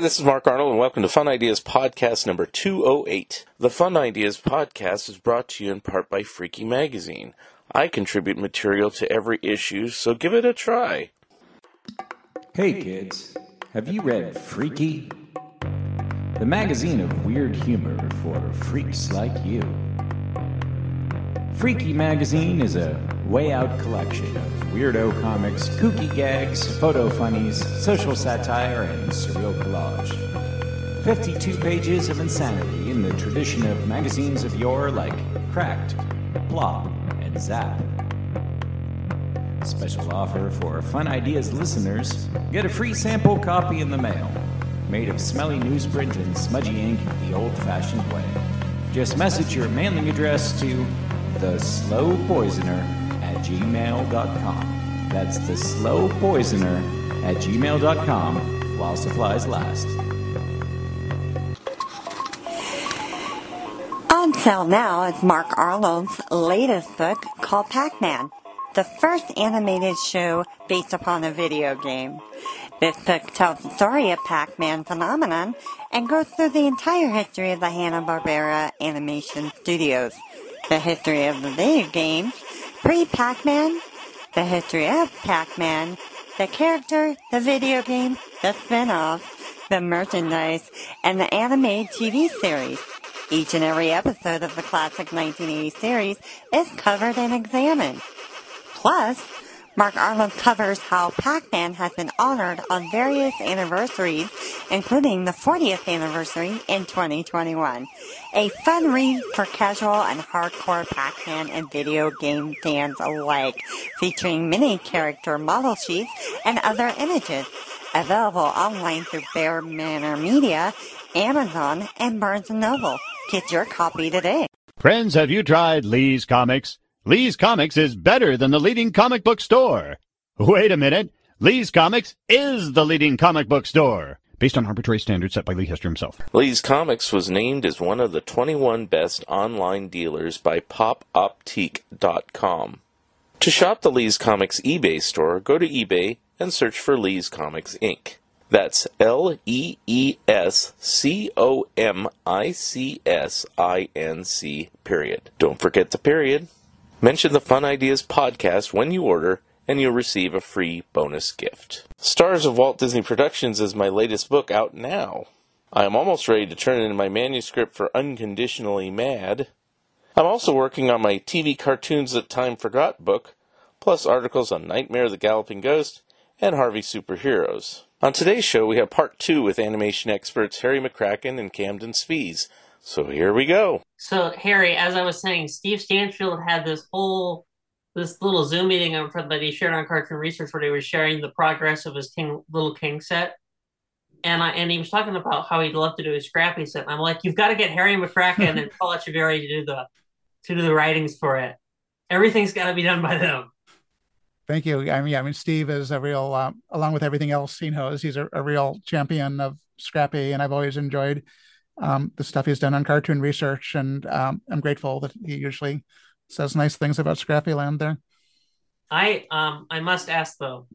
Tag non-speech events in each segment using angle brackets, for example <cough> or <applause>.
This is Mark Arnold, and welcome to Fun Ideas Podcast number 208. The Fun Ideas Podcast is brought to you in part by Freaky Magazine. I contribute material to every issue, so give it a try. Hey kids, have you read Freaky? The magazine of weird humor for freaks like you. Freaky Magazine is a way out collection of weirdo comics, kooky gags, photo funnies, social satire, and surreal collage. 52 pages of insanity in the tradition of magazines of yore like Cracked, Plop, and Zap. Special offer for Fun Ideas listeners get a free sample copy in the mail, made of smelly newsprint and smudgy ink the old fashioned way. Just message your mailing address to the slow poisoner gmail.com. That's the slow poisoner at gmail.com while supplies last. On sale now is Mark Arnold's latest book called Pac-Man, the first animated show based upon a video game. This book tells the story of Pac-Man phenomenon and goes through the entire history of the Hanna-Barbera Animation Studios, the history of the video games, pre-Pac-Man, the history of Pac-Man, the character, the video game, the spin-offs, the merchandise, and the animated TV series. Each and every episode of the classic 1980 series is covered and examined. Plus, Mark Arnold covers how Pac-Man has been honored on various anniversaries, including the 40th anniversary in 2021. A fun read for casual and hardcore Pac-Man and video game fans alike, featuring mini character model sheets and other images. Available online through Bear Manor Media, Amazon, and Barnes & Noble. Get your copy today. Friends, have you tried Lee's Comics? Lee's Comics is better than the leading comic book store. Wait a minute. Lee's Comics is the leading comic book store. Based on arbitrary standards set by Lee Hester himself. Lee's Comics was named as one of the 21 best online dealers by popoptique.com. To shop the Lee's Comics eBay store, go to eBay and search for Lee's Comics Inc. That's L E E S C O M I C S I N C, period. Don't forget the period. Mention the Fun Ideas podcast when you order, and you'll receive a free bonus gift. Stars of Walt Disney Productions is my latest book out now. I am almost ready to turn in my manuscript for Unconditionally Mad. I'm also working on my TV Cartoons That Time Forgot book, plus articles on Nightmare the Galloping Ghost and Harvey Superheroes. On today's show, we have part two with animation experts Harry McCracken and Kamden Spies. So here we go. So Harry, as I was saying, Steve Stanchfield had this whole this little Zoom meeting that he shared on Cartoon Research where he was sharing the progress of his King Little King set. And I and he was talking about how he'd love to do a Scrappy set. And I'm like, you've got to get Harry McCracken and Paul Etcheverry to do the to do the writings for it. Everything's got to be done by them. Thank you. I mean, I mean, Steve is a real, uh, along with everything else he knows, he's a, a real champion of Scrappy, and I've always enjoyed um, the stuff he's done on cartoon research, and um, I'm grateful that he usually says nice things about Scrappyland there. I um I must ask though.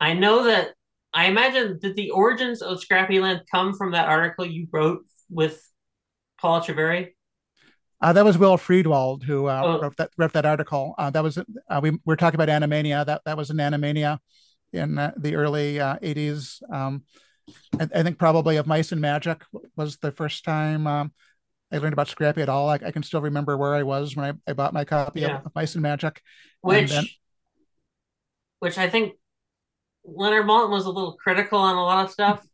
I know that I imagine that the origins of Scrappyland come from that article you wrote with Paul Etcheverry? Uh, that was Will Friedwald who uh, Oh. wrote that wrote that article. Uh, that was uh, we were talking about Animania. That that was an Animania in uh, the early uh, '80s. Um, I, I think probably of Mice and Magic was the first time um, I learned about Scrappy at all. I, I can still remember where I was when I, I bought my copy Yeah. of, of Mice and Magic. Which then- which I think Leonard Maltin was a little critical on a lot of stuff.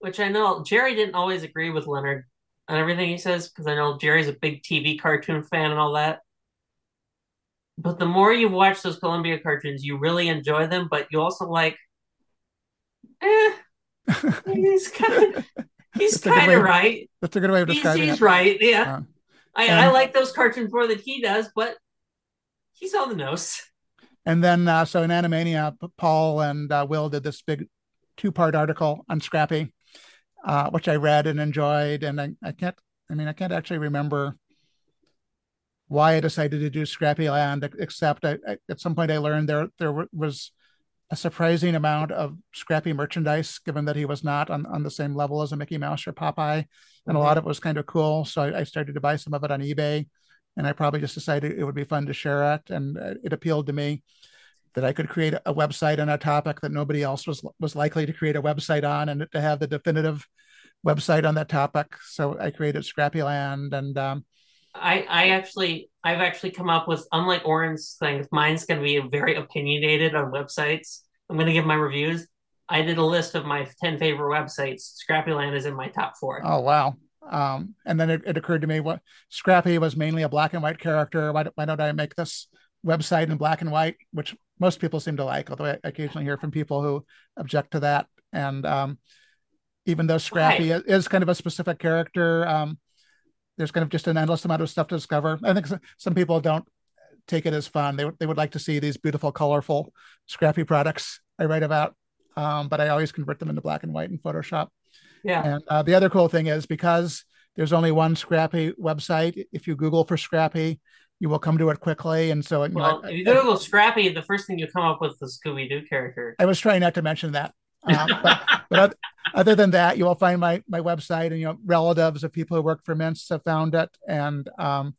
Which I know Jerry didn't always agree with Leonard. on everything he says because I know Jerry's a big TV cartoon fan and all that. But the more you watch those Columbia cartoons, you really enjoy them, but you also like, eh, <laughs> he's kind of, he's kind of right. That's a good way of He's, describing he's it. right, yeah. Uh, I, and- I like those cartoons more than he does, but he's on the nose. And then, uh, so in Animania, Paul and uh, Will did this big two-part article on Scrappy, uh, which I read and enjoyed. And I, I can't, I mean, I can't actually remember why I decided to do Scrappy Land, except I, I, at some point I learned there there was a surprising amount of Scrappy merchandise, given that he was not on, on the same level as a Mickey Mouse or Popeye, and a lot of it was kind of cool. So I, I started to buy some of it on eBay, and I probably just decided it would be fun to share it, and uh, it appealed to me that I could create a website on a topic that nobody else was was likely to create a website on, and to have the definitive website on that topic. So I created Scrappy Land and um, I, I actually, I've actually come up with, unlike Oren's thing, mine's going to be very opinionated on websites. I'm going to give my reviews. I did a list of my 10 favorite websites. Scrappyland is in my top four. oh wow. Um, and then it, it occurred to me what Scrappy was mainly a black and white character. Why, why don't I make this website in black and white, which most people seem to like, although I occasionally hear from people who object to that. And um, even though Scrappy Why? is kind of a specific character, um, there's kind of just an endless amount of stuff to discover. I think some people don't take it as fun. They, they would like to see these beautiful, colorful, scrappy products I write about, um, but I always convert them into black and white in Photoshop. Yeah. And uh, the other cool thing is because there's only one Scrappy website, if you Google for Scrappy, you will come to it quickly. And so, you Well, know, if you Google Scrappy, the first thing you come up with is the Scooby Doo character. I was trying not to mention that. Um, but but other than that, you will find my my website and you know relatives of people who work for Mintz have found it, and um,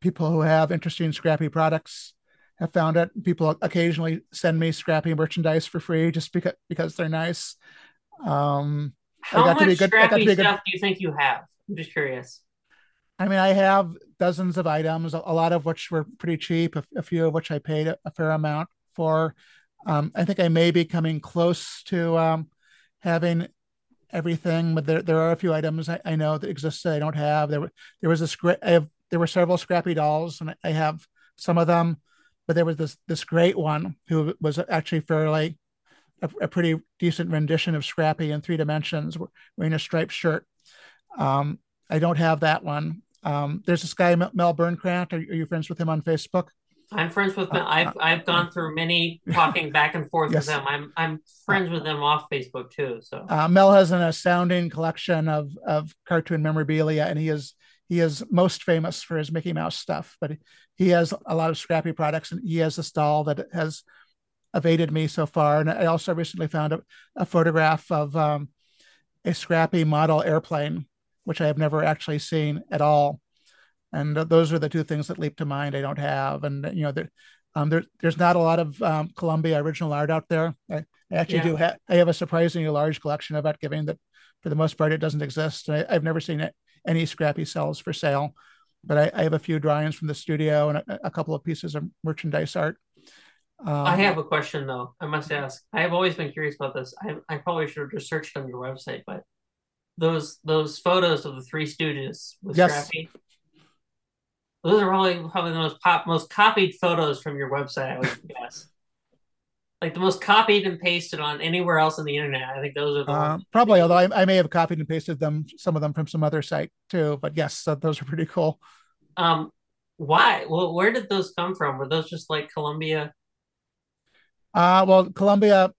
people who have interesting scrappy products have found it. People occasionally send me scrappy merchandise for free just because because they're nice. Um, How got to be much good- I got to scrappy be good- stuff do you think you have? I'm just curious. I mean, I have dozens of items, a lot of which were pretty cheap, a, a few of which I paid a, a fair amount for. Um, I think I may be coming close to um, having everything, but there, there are a few items I, I know that exist that I don't have. There, were there was a script. I have there were several scrappy dolls, and I have some of them, but there was this this great one who was actually fairly a, a pretty decent rendition of Scrappy in three dimensions, wearing a striped shirt. Um, I don't have that one. Um, there's this guy Mel Birnkrant. Are, are you friends with him on Facebook? I'm friends with them. Uh, I've I've gone through many talking back and forth Yes. with them. I'm I'm friends with them off Facebook too. So Uh, Mel has an astounding collection of of cartoon memorabilia, and he is he is most famous for his Mickey Mouse stuff. But he has a lot of scrappy products, and he has a stall that has evaded me so far. And I also recently found a, a photograph of um, a scrappy model airplane, which I have never actually seen at all. And those are the two things that leap to mind. I don't have, and you know, there, um, there there's not a lot of um, Columbia original art out there. I, I actually Yeah. do have. I have a surprisingly large collection of given that for the most part it doesn't exist. I, I've never seen it, any scrappy cells for sale, but I, I have a few drawings from the studio and a, a couple of pieces of merchandise art. Um, I have a question though. I must ask. I have always been curious about this. I I probably should have just searched on your website, but those those photos of the Three Stooges with Yes. Scrappy. Those are probably probably the most pop most copied photos from your website. I would guess. <laughs> Like the most copied and pasted on anywhere else on the internet. I think those are the Uh, ones. probably, although I, I may have copied and pasted them, some of them from some other site too. But yes, so those are pretty cool. Um, why? Well, where did those come from? Were those just like Columbia? Uh, well, Columbia,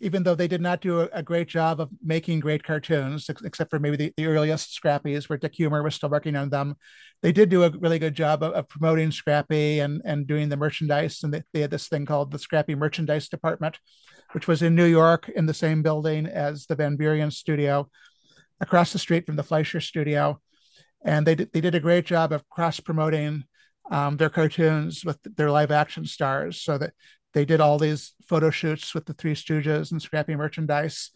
even though they did not do a, a great job of making great cartoons, ex- except for maybe the, the earliest Scrappys, where Dick Huemer was still working on them, they did do a really good job of, of promoting Scrappy and and doing the merchandise. And they, they had this thing called the Scrappy Merchandise Department, which was in New York in the same building as the Van Buren Studio, across the street from the Fleischer Studio. And they did, they did a great job of cross promoting um, their cartoons with their live action stars, so that they did all these photo shoots with the Three Stooges and Scrappy merchandise.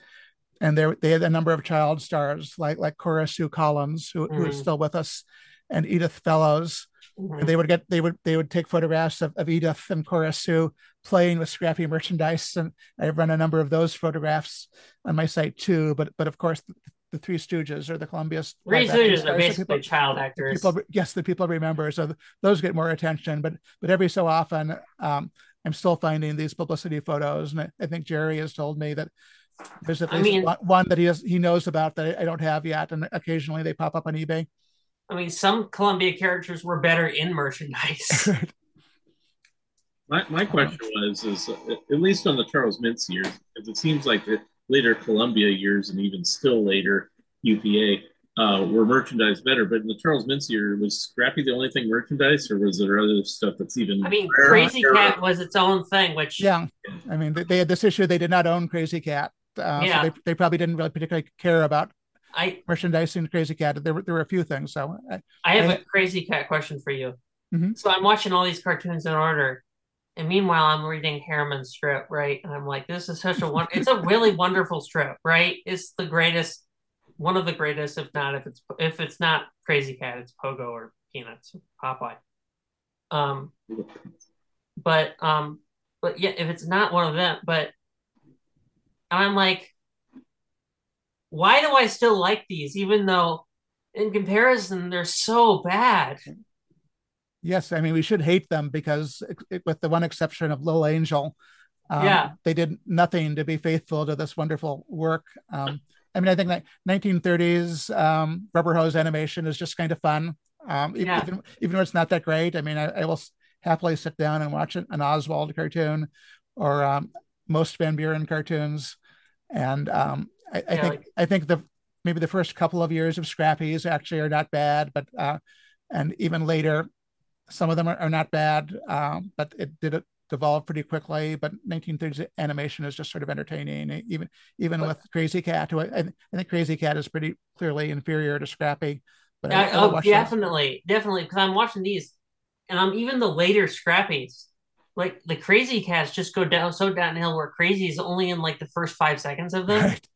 And they they had a number of child stars like like Cora Sue Collins, who, who is Mhm. still with us, and Edith Fellows. Mhm. And they would get they would they would take photographs of, of Edith and Cora Sue playing with Scrappy merchandise, and I've run a number of those photographs on my site too. But but of course, the Three Stooges or the Columbia. Three Stooges are so basically people- child actors. people yes the people remember so those get more attention but but every so often um i'm still finding these publicity photos and i, I think jerry has told me that there's at I least mean- one, one that he has he knows about that I, I don't have yet and occasionally they pop up on ebay I mean, some Columbia characters were better in merchandise. <laughs> My, my question was is uh, at least on the Charles Mintz years, because it seems like the later Columbia years and even still later UPA uh, were merchandise better. But in the Charles Mintz year, was Scrappy the only thing merchandise, or was there other stuff that's even? I mean, rarer? Krazy Kat was its own thing, which yeah i mean they, they had this issue they did not own Krazy Kat uh, Yeah. so they, they probably didn't really particularly care about I merchandising Krazy Kat there were, there were a few things so I, I have I- a Krazy Kat question for you. Mhm. So I'm watching all these cartoons in order, and meanwhile I'm reading Herriman's strip, right? And I'm like, this is such a one. it's a really wonderful strip, right? It's the greatest, one of the greatest, if not if it's if it's not Krazy Kat, it's Pogo or Peanuts, or Popeye. Um, but um, but yeah, if it's not one of them, but I'm like, why do I still like these, even though in comparison they're so bad? Yes, I mean we should hate them because, it, with the one exception of Little Angel, um, Yeah. they did nothing to be faithful to this wonderful work. Um, I mean, I think that 1930s um, rubber hose animation is just kind of fun, um, e- Yeah. even even though it's not that great. I mean, I, I will happily sit down and watch an, an Oswald cartoon or um, most Van Buren cartoons, and um, I, I Yeah, think like- I think the maybe the first couple of years of Scrappies actually are not bad, but uh, and even later some of them are, are not bad, um, but it did it devolve pretty quickly. But 1930s animation is just sort of entertaining, even even But- with Krazy Kat. Who I, I think Krazy Kat is pretty clearly inferior to Scrappy. But I, I, oh, watch them. definitely, definitely. Because I'm watching these, and I'm even the later Scrappies. Like the Krazy Kats just go down so downhill. Where Krazy is only in like the first five seconds of them, Right.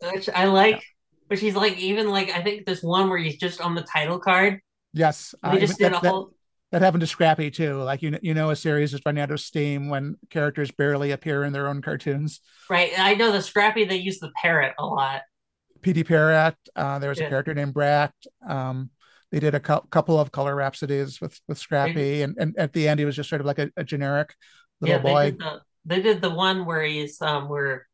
<laughs> which I like. But she's like even like I think there's one where he's just on the title card. Yes, They uh, just that, did a whole. that happened to Scrappy too. Like you know, you know, a series is running out of steam when characters barely appear in their own cartoons. Right, I know the Scrappy. They use the parrot a lot. P.D. Parrot. Uh, there was a character named Brat. Um, they did a cou- couple of color rhapsodies with with Scrappy, and, and at the end he was just sort of like a, a generic little yeah, boy. they did the they did the one where he's um where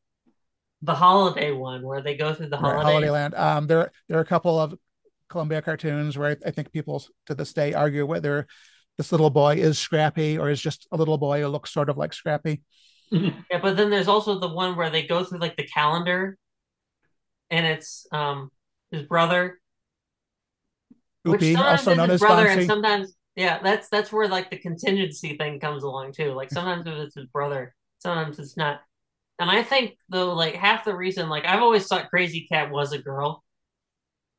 the holiday one where they go through the Right, holiday. land. Um, there there are a couple of Columbia cartoons where I, I think people to this day argue whether this little boy is Scrappy or is just a little boy who looks sort of like Scrappy. Yeah, but then there's also the one where they go through like the calendar, and it's um his brother, which Oopy, sometimes also is known his as brother, and sometimes yeah, that's that's where like the contingency thing comes along too. Like sometimes if it's his brother, sometimes it's not. And I think though, like half the reason, like I've always thought Krazy Kat was a girl,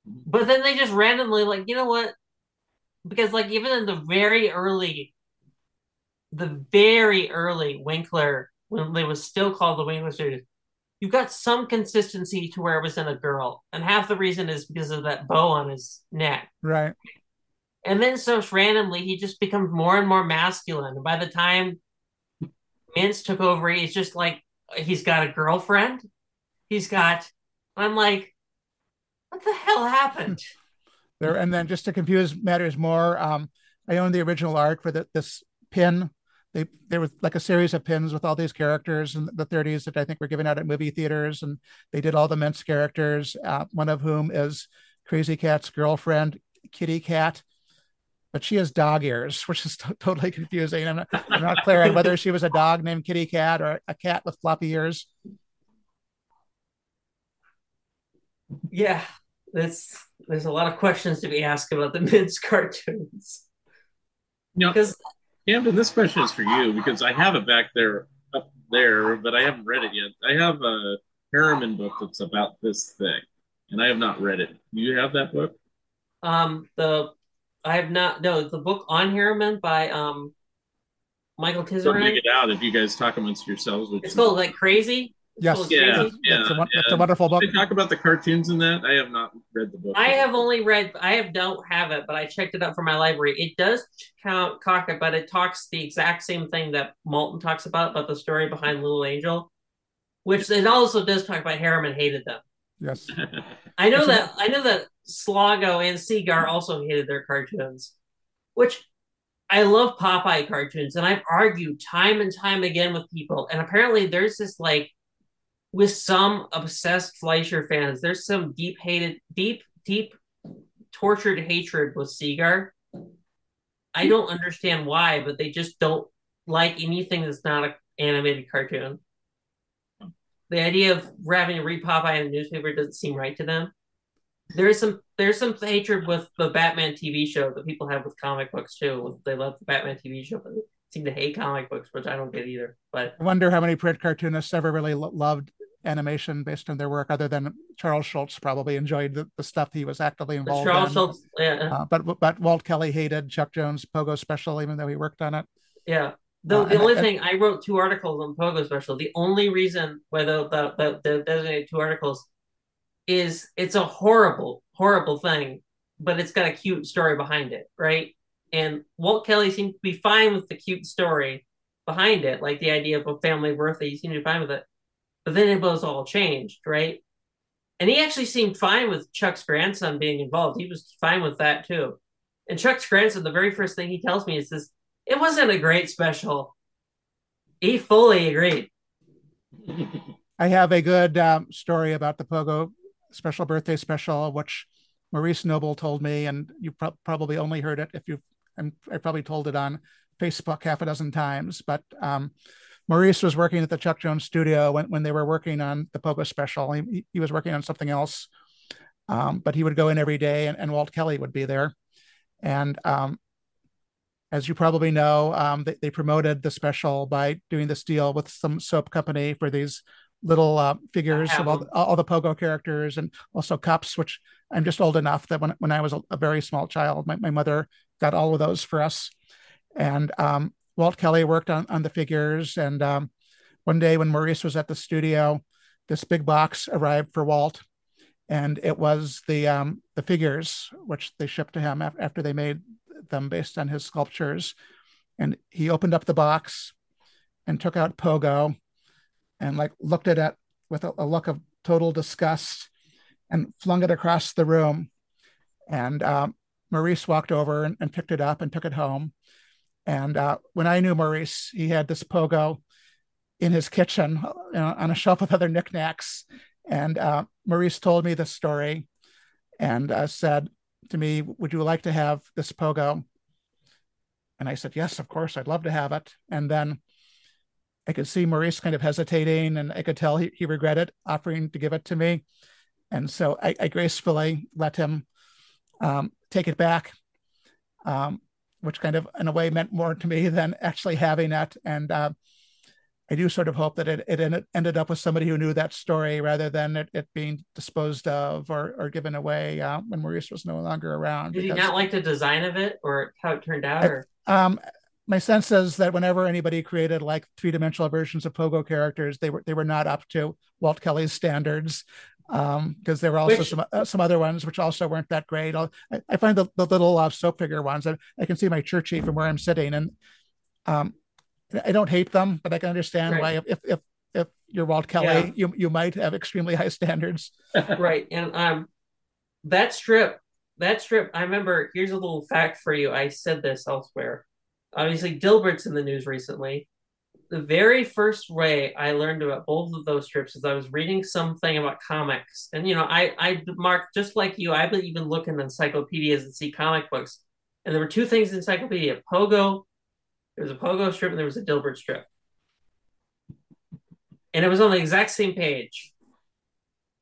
but then they just randomly like, you know what? Because like even in the very early, the very early Winkler when they was still called the Winkler series, you got some consistency to where it was in a girl, and half the reason is because of that bow on his neck. Right. And then so randomly he just becomes more and more masculine. And by the time Mintz took over, he's just like he's got a girlfriend. He's got I'm like, what the hell happened? There and then just to confuse matters more, um, I own the original art for the, this pin. They there was like a series of pins with all these characters in the 30s that I think were given out at movie theaters, and they did all the Mintz characters. Uh, one of whom is Krazy Kat's girlfriend, Kitty Cat, but she has dog ears, <laughs> which is t- totally confusing. I'm not, I'm not clear on whether she was a dog named Kitty Cat or a cat with floppy ears. yeah. There's there's a lot of questions to be asked about the <laughs> Mintz cartoons. You know, Because Kamden, this question is for you because I have it back there up there, but I haven't read it yet. I have a Herriman book that's about this thing, and I have not read it. Do you have that book? um the I have not no the book on Herriman by um Michael Don't Tisserand. dig it out if you guys talk amongst yourselves. Which It's called like crazy. Yes, called Yeah, Crazy. yeah, it's, a, yeah. it's a wonderful book. They talk about the cartoons in that. I have not read the book. I have only read. I have don't have it, but I checked it out for my library. It does count talk it, but it talks the exact same thing that Maltin talks about about the story behind Little Angel, which it also does talk about Herriman hated them. Yes. I know that I know that Slago and Segar also hated their cartoons, which I love Popeye cartoons, and I've argued time and time again with people. And apparently, there's this like with some obsessed Fleischer fans, there's some deep hated, deep, deep, tortured hatred with Segar. I don't understand why, but they just don't like anything that's not an animated cartoon. The idea of having to read Popeye in a newspaper doesn't seem right to them. There's some there's some hatred with the Batman TV show that people have with comic books too. They love the Batman TV show, but seem to hate comic books, which I don't get either. But I wonder how many print cartoonists ever really lo- loved animation based on their work, other than Charles Schulz probably enjoyed the, the stuff he was actively involved Charles in. Schulz, yeah, Uh, but but Walt Kelly hated Chuck Jones' Pogo special, even though he worked on it. yeah. The, Uh, the only thing I wrote two articles on Pogo Special. The only reason why the the, the, the designated two articles is it's a horrible, horrible thing, but it's got a cute story behind it, right? And Walt Kelly seemed to be fine with the cute story behind it, like the idea of a family birthday. He seemed to be fine with it, but then it was all changed, right? And he actually seemed fine with Chuck's grandson being involved. He was fine with that too. And Chuck's grandson, the very first thing he tells me is this: it wasn't a great special. He fully agreed. <laughs> I have a good um, story about the Pogo special birthday special, which Maurice Noble told me, and you pro- probably only heard it if you. I'm, I probably told it on Facebook half a dozen times, but um, Maurice was working at the Chuck Jones studio when, when they were working on the Pogo special. He, he was working on something else, um, but he would go in every day, and, and Walt Kelly would be there. And um, as you probably know, um, they, they promoted the special by doing this deal with some soap company for these little uh, figures of all, all the pogo characters and also cups, which I'm just old enough that when, when I was a, a very small child, my, my mother got all of those for us. And um, Walt Kelly worked on, on the figures. And um, one day when Maurice was at the studio, this big box arrived for Walt. And it was the um, the figures which they shipped to him after they made them based on his sculptures. And he opened up the box and took out Pogo and like looked at it with a, a look of total disgust and flung it across the room. And um, Maurice walked over and, and picked it up and took it home. And uh, when I knew Maurice, he had this Pogo in his kitchen you know, on a shelf with other knickknacks. And uh, Maurice told me this story and uh, said to me, Would you like to have this Pogo? And I said, Yes, of course, I'd love to have it. And then I could see Maurice kind of hesitating, and I could tell he, he regretted offering to give it to me. And so I, I gracefully let him um, take it back, um, which kind of, in a way, meant more to me than actually having it. And uh, I do sort of hope that it, it ended, up with somebody who knew that story rather than it, it being disposed of or, or given away uh, when Maurice was no longer around. Did you not like the design of it or how it turned out? I- Or um, my sense is that whenever anybody created like three-dimensional versions of Pogo characters, they were they were not up to Walt Kelly's standards um because there were also Which- some uh, some other ones which also weren't that great I'll, I, I find the, the little uh, soap figure ones I, I can see my churchy from where i'm sitting and um i don't hate them but i can understand Right. why if, if if if you're walt kelly Yeah. you you might have extremely high standards <laughs> right, and um, that strip, that strip. I remember. Here's a little fact for you. I said this elsewhere. Obviously, Dilbert's in the news recently. The very first way I learned about both of those strips is I was reading something about comics, and you know, I I Mark just like you. I even look in encyclopedias and see comic books, and there were two things in encyclopedia: Pogo. There was a Pogo strip and there was a Dilbert strip, and it was on the exact same page.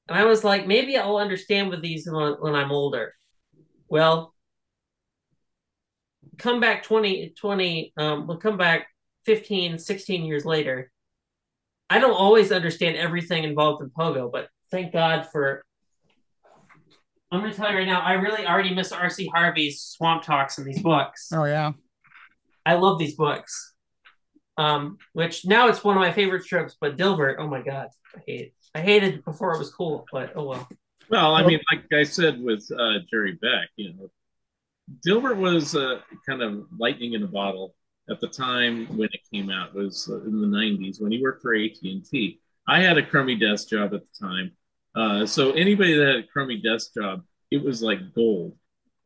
And I was like, maybe I'll understand with these when, when I'm older. Well, come back 20, 20 um, we'll come back 15, 16 years later. I don't always understand everything involved in Pogo, but thank God for. I'm going to tell you right now, I really already miss R.C. Harvey's Swamp Talks in these books. oh yeah I love these books. Um, which now it's one of my favorite strips, but Dilbert, oh my god, I hate it. I hated it before it was cool, but oh well. Well, I mean, like I said with uh, Jerry Beck, you know, Dilbert was uh, kind of lightning in a bottle at the time when it came out. Was in the '90s when he worked for AT and T. I had a crummy desk job at the time. Uh, so anybody that had a crummy desk job, it was like gold.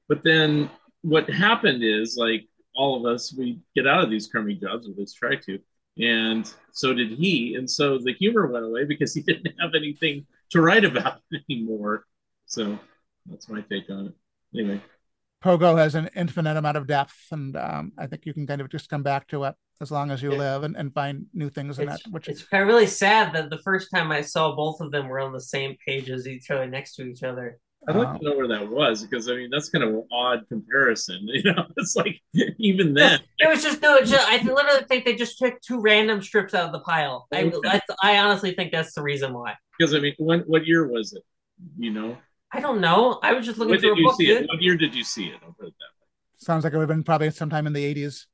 But then what happened is like all of us, we get out of these crummy jobs, at least try to, and so did he. And so the humor went away because <laughs> he didn't have anything to write about <laughs> anymore. So that's my take on it. Anyway. Pogo has an infinite amount of depth, and um, I think you can kind of just come back to it as long as you Yeah. live and, and find new things in It's, it. Which it's kind of really sad that the first time I saw both of them were on the same page as each other, next to each other. I'd like to know where that was because I mean that's kind of an odd comparison. <laughs> You know, it's like even then. It was just no. It's just, I literally think they just took two random strips out of the pile. I, I, I honestly think that's the reason why. Because I mean, when what year was it? You know, I don't know. I was just looking when through did a you book, see it? What year did you see it? I'll put it that way. sounds like it would have been probably sometime in the eighties.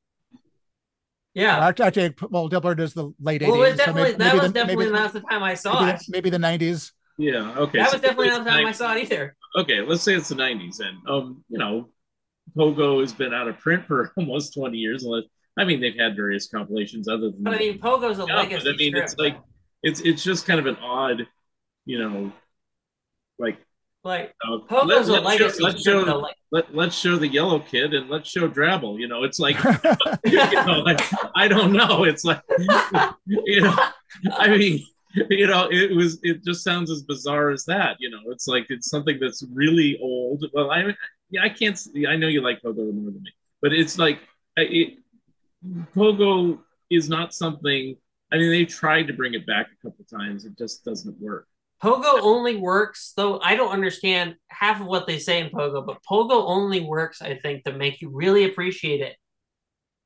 Yeah. Actually, actually, well, Dilbert is the late eighties. Well, it was definitely that was definitely not the time I saw maybe, it. the, maybe the nineties. Yeah. Okay. That so was definitely not the time I saw it either. okay, let's say it's the 90s and um, you know, Pogo has been out of print for <laughs> almost 20 years. Unless, I mean, they've had various compilations other than But I mean, Pogo's a Yeah, legacy but I mean, strip. it's like it's it's just kind of an odd, you know, like like uh, Pogo's a let's legacy show, let's show though, like- let, let's show the yellow kid and let's show Drabble. You know, it's like <laughs> <laughs> you know, like I don't know. It's like <laughs> you know, I mean, you know, it was it just sounds as bizarre as that. You know, it's like it's something that's really old. Well, I yeah, I can't. see- I know you like Pogo more than me, but it's like I- it, Pogo is not something. I mean, they tried to bring it back a couple times. It just doesn't work. Pogo only works though. I don't understand half of what they say in Pogo, but Pogo only works, I think, to make you really appreciate it.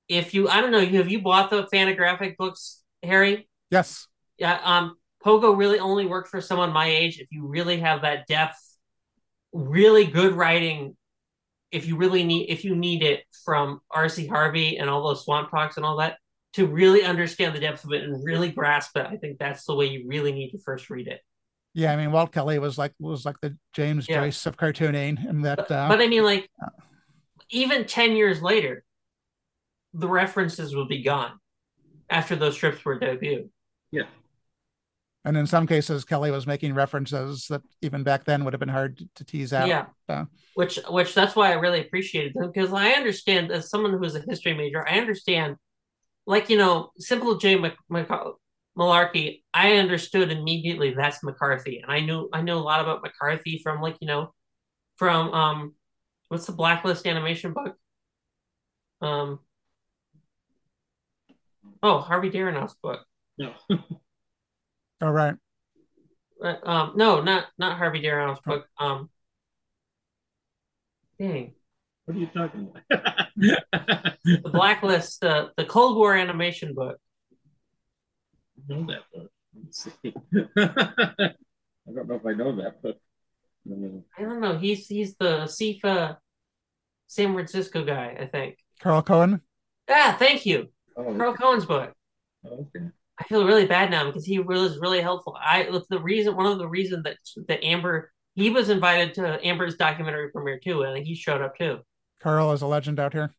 If you, I don't know, have you bought the Fantagraphics books, Harry? Yes. Yeah. Um, Pogo really only works for someone my age. If you really have that depth, really good writing. If you really need, if you need it from R.C. Harvey and all those Swamp Talks and all that, to really understand the depth of it and really grasp it, I think that's the way you really need to first read it. Yeah, I mean, Walt Kelly was like was like the James Yeah. Joyce of cartooning, and that. Uh, But I mean, like, even 10 years later, the references will be gone after those strips were debuted. Yeah. and in some cases, Kelly was making references that even back then would have been hard to, to tease out. Yeah. Uh, Which, which that's why I really appreciated them because I understand, as someone who is a history major, I understand, like, you know, Simple J. Mc, Mc, Malarkey, I understood immediately that's McCarthy. And I knew, I knew a lot about McCarthy from, like, you know, from, um, what's the Blacklist animation book? Um, oh, Harvey Deneroff's book. No. all right. Uh, um, no, not not Harvey Deneroff's book. Um, dang, What are you talking about? the Blacklist, uh, the Cold War animation book. I know that book. Let's see. <laughs> I don't know if I know that book. I don't know. He's he's the SIFA San Francisco guy, I think. Karl Cohen. Ah, thank you, Oh, Karl Cohen's book. okay. I feel really bad now because he was really helpful. I it's the reason one of the reasons that that Amber he was invited to Amber's documentary premiere too, and he showed up too. Karl is a legend out here.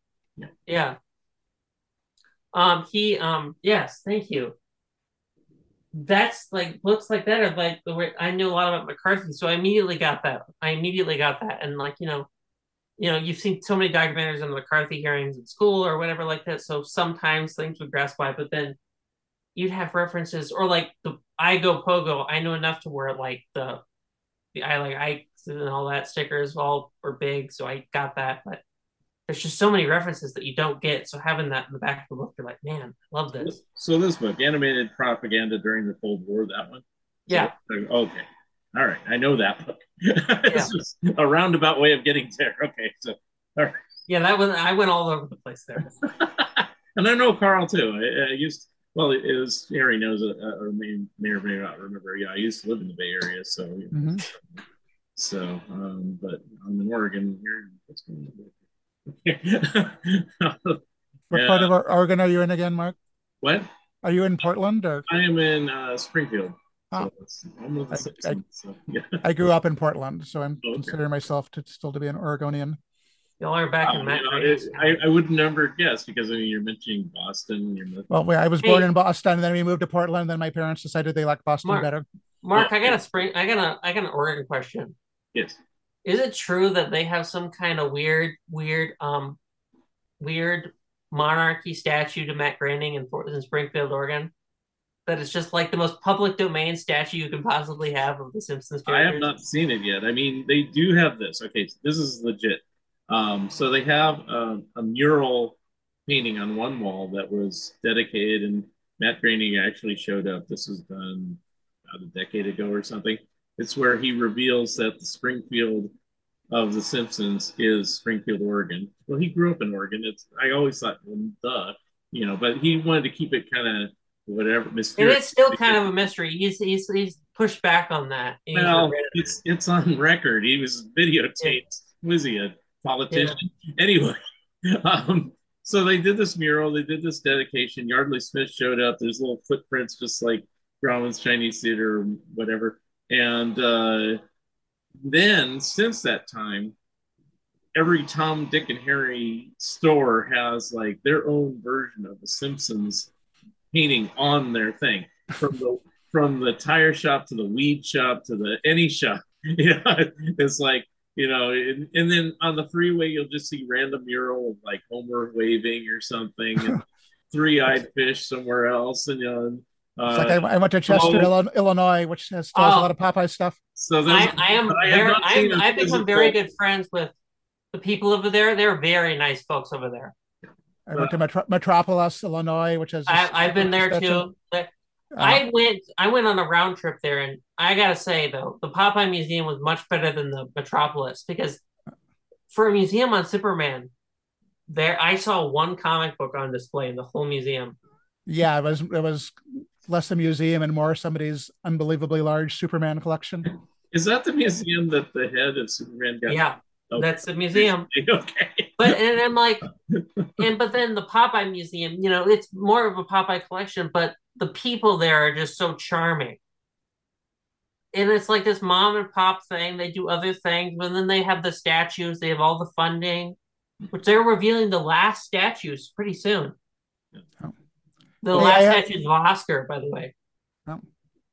Yeah. Um, he, um, yes, thank you. That's like books like that are like the way I knew a lot about McCarthy, so I immediately got that. I immediately got that, and like you know, you know, you've seen so many documentaries on the McCarthy hearings in school or whatever like that. So sometimes things would grasp by, but then you'd have references or like the I go pogo. I know enough to wear like the the I like I and all that stickers all were big, so I got that, but there's just so many references that you don't get. So having that in the back of the book, you're like, man, I love this. So this book, animated propaganda during the Cold War, that one. Yeah. Okay. All right. I know that book. <laughs> it's just a roundabout way of getting there. Okay. So, all right. Yeah, that was I went all over the place there. <laughs> And I know Karl too. I, I used well, it was Harry knows it, uh, or may, may or may not remember. Yeah, I used to live in the Bay Area, so you know, Mhm. so um, but I'm in Oregon here. What's going on? What Yeah. part of Oregon are you in again, Mark? what? Are you in Portland or? I am in uh, Springfield. Ah. So it's almost the I- I- so, yeah. I grew up in Portland, so I'm Okay. considering myself to still to be an Oregonian. Y'all are back Wow, in Matt. you know, Graham's I, I would never guess because I mean you're mentioning Boston. You're Well, I was born Hey. in Boston, and then we moved to Portland. Then my parents decided they liked Boston Mark. better. Mark, I got a spring. I got a. I got an Oregon question. Yes. Is it true that they have some kind of weird, weird, um, weird monarchy statue to Matt Groening in, in Springfield, Oregon? That is just like the most public domain statue you can possibly have of the Simpsons characters. I have not seen it yet. I mean, they do have this. Okay, so this is legit. Um, so they have a, a, mural painting on one wall that was dedicated, and Matt Groening actually showed up. This was done about a decade ago or something. It's where he reveals that the Springfield of The Simpsons is Springfield, Oregon. Well, he grew up in Oregon. It's I always thought, well, duh, you know, but he wanted to keep it kind of whatever mysterious. And it's still kind of a mystery. He's he's he's pushed back on that. Well, it's it's on record. He was videotaped. Yeah. Was he a politician? Yeah. Anyway, <laughs> um, so they did this mural. They did this dedication. Yardley Smith showed up. There's little footprints, just like Grauman's Chinese Theater or whatever. And uh, then since that time, every Tom, Dick, and Harry store has like their own version of the Simpsons painting on their thing from the <laughs> from the tire shop to the weed shop to the any shop. <laughs> Know, it's like you know, and, and then on the freeway you'll just see random mural of like Homer waving or something, and <laughs> three-eyed fish somewhere else, and you know. It's like I, I, went to Chester, oh, Illinois, which has still oh, a lot of Popeye stuff. So I, I am I very, I I've become very good friends with the people over there. They're very nice folks over there. I went to Metro- Metropolis, Illinois, which is. I, have been there too. Uh, I went. I went on a round trip there, and I gotta say though, the Popeye Museum was much better than the Metropolis because for a museum on Superman, there I saw one comic book on display in the whole museum. Yeah, it was it was less a museum and more somebody's unbelievably large Superman collection. Is that the museum that the head of Superman got? Yeah, okay. that's the museum. <laughs> okay. But and I'm like, and but then the Popeye Museum, you know, it's more of a Popeye collection, but the people there are just so charming. And it's like this mom and pop thing. They do other things, but then they have the statues. They have all the funding, which they're revealing the last statues pretty soon. Oh. The last yeah, statues of Oscar, by the way. Oh.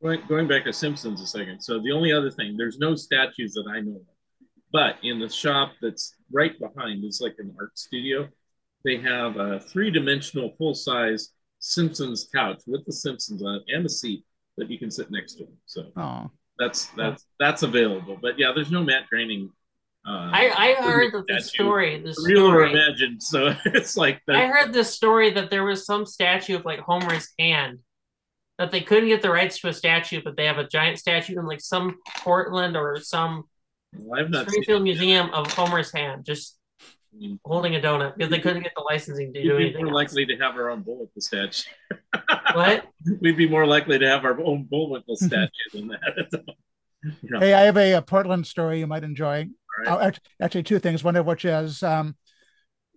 Going, going back to Simpsons a second. So the only other thing, there's no statues that I know of. But in the shop that's right behind is like an art studio. They have a three dimensional full size Simpsons couch with the Simpsons on it and a seat that you can sit next to them. So oh. that's that's that's available. But yeah, there's no Matt Groening. Uh, I, I heard the story. The real or imagined. So <laughs> it's like I heard the story that there was some statue of like Homer's hand that they couldn't get the rights to a statue, but they have a giant statue in like some Portland or some well, Springfield Museum of Homer's hand, just holding a donut because they couldn't get the licensing to do We'd anything. Be more else. likely to have our own Bullwinkle statue. <laughs> what? We'd be more likely to have our own Bullwinkle <laughs> statue than that. you know. Hey, I have a, a, Portland story you might enjoy. Right. actually, two things. One of which is um,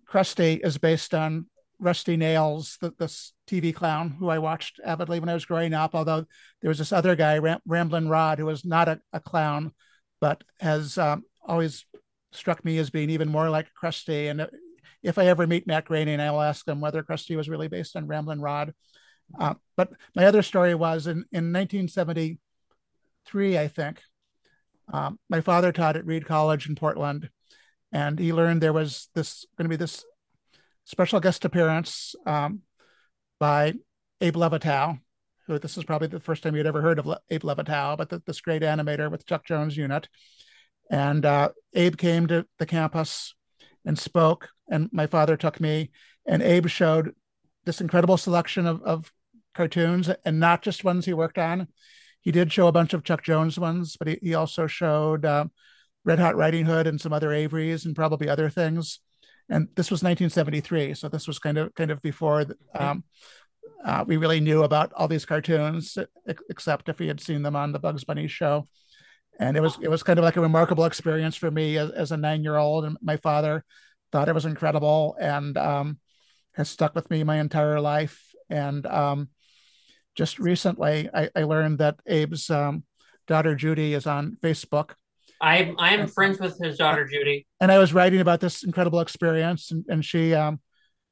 Krusty is based on Rusty Nails, the, this TV clown who I watched avidly when I was growing up. Although there was this other guy, Ram- Ramblin' Rod, who was not a, a clown, but has um, always struck me as being even more like Krusty. And if I ever meet Matt Groening, I'll ask him whether Krusty was really based on Ramblin' Rod. Uh, but my other story was in, in 1973, I think. Um, my father taught at Reed College in Portland, and he learned there was this going to be this special guest appearance um, by Abe Levitow, who this is probably the first time you'd ever heard of Le- Abe Levitow, but the, this great animator with Chuck Jones unit. And uh, Abe came to the campus and spoke, and my father took me, and Abe showed this incredible selection of, of cartoons, and not just ones he worked on. He did show a bunch of Chuck Jones ones, but he, he also showed uh, Red Hot Riding Hood and some other Averys and probably other things. And this was 1973, so this was kind of kind of before um, uh, we really knew about all these cartoons, except if we had seen them on the Bugs Bunny show. And it was it was kind of like a remarkable experience for me as, as a nine year old and my father thought it was incredible and um, has stuck with me my entire life. And um, just recently I, I, learned that abe's um, daughter judy is on facebook. I'm i'm friends with his daughter judy. and i was writing about this incredible experience and, and she um,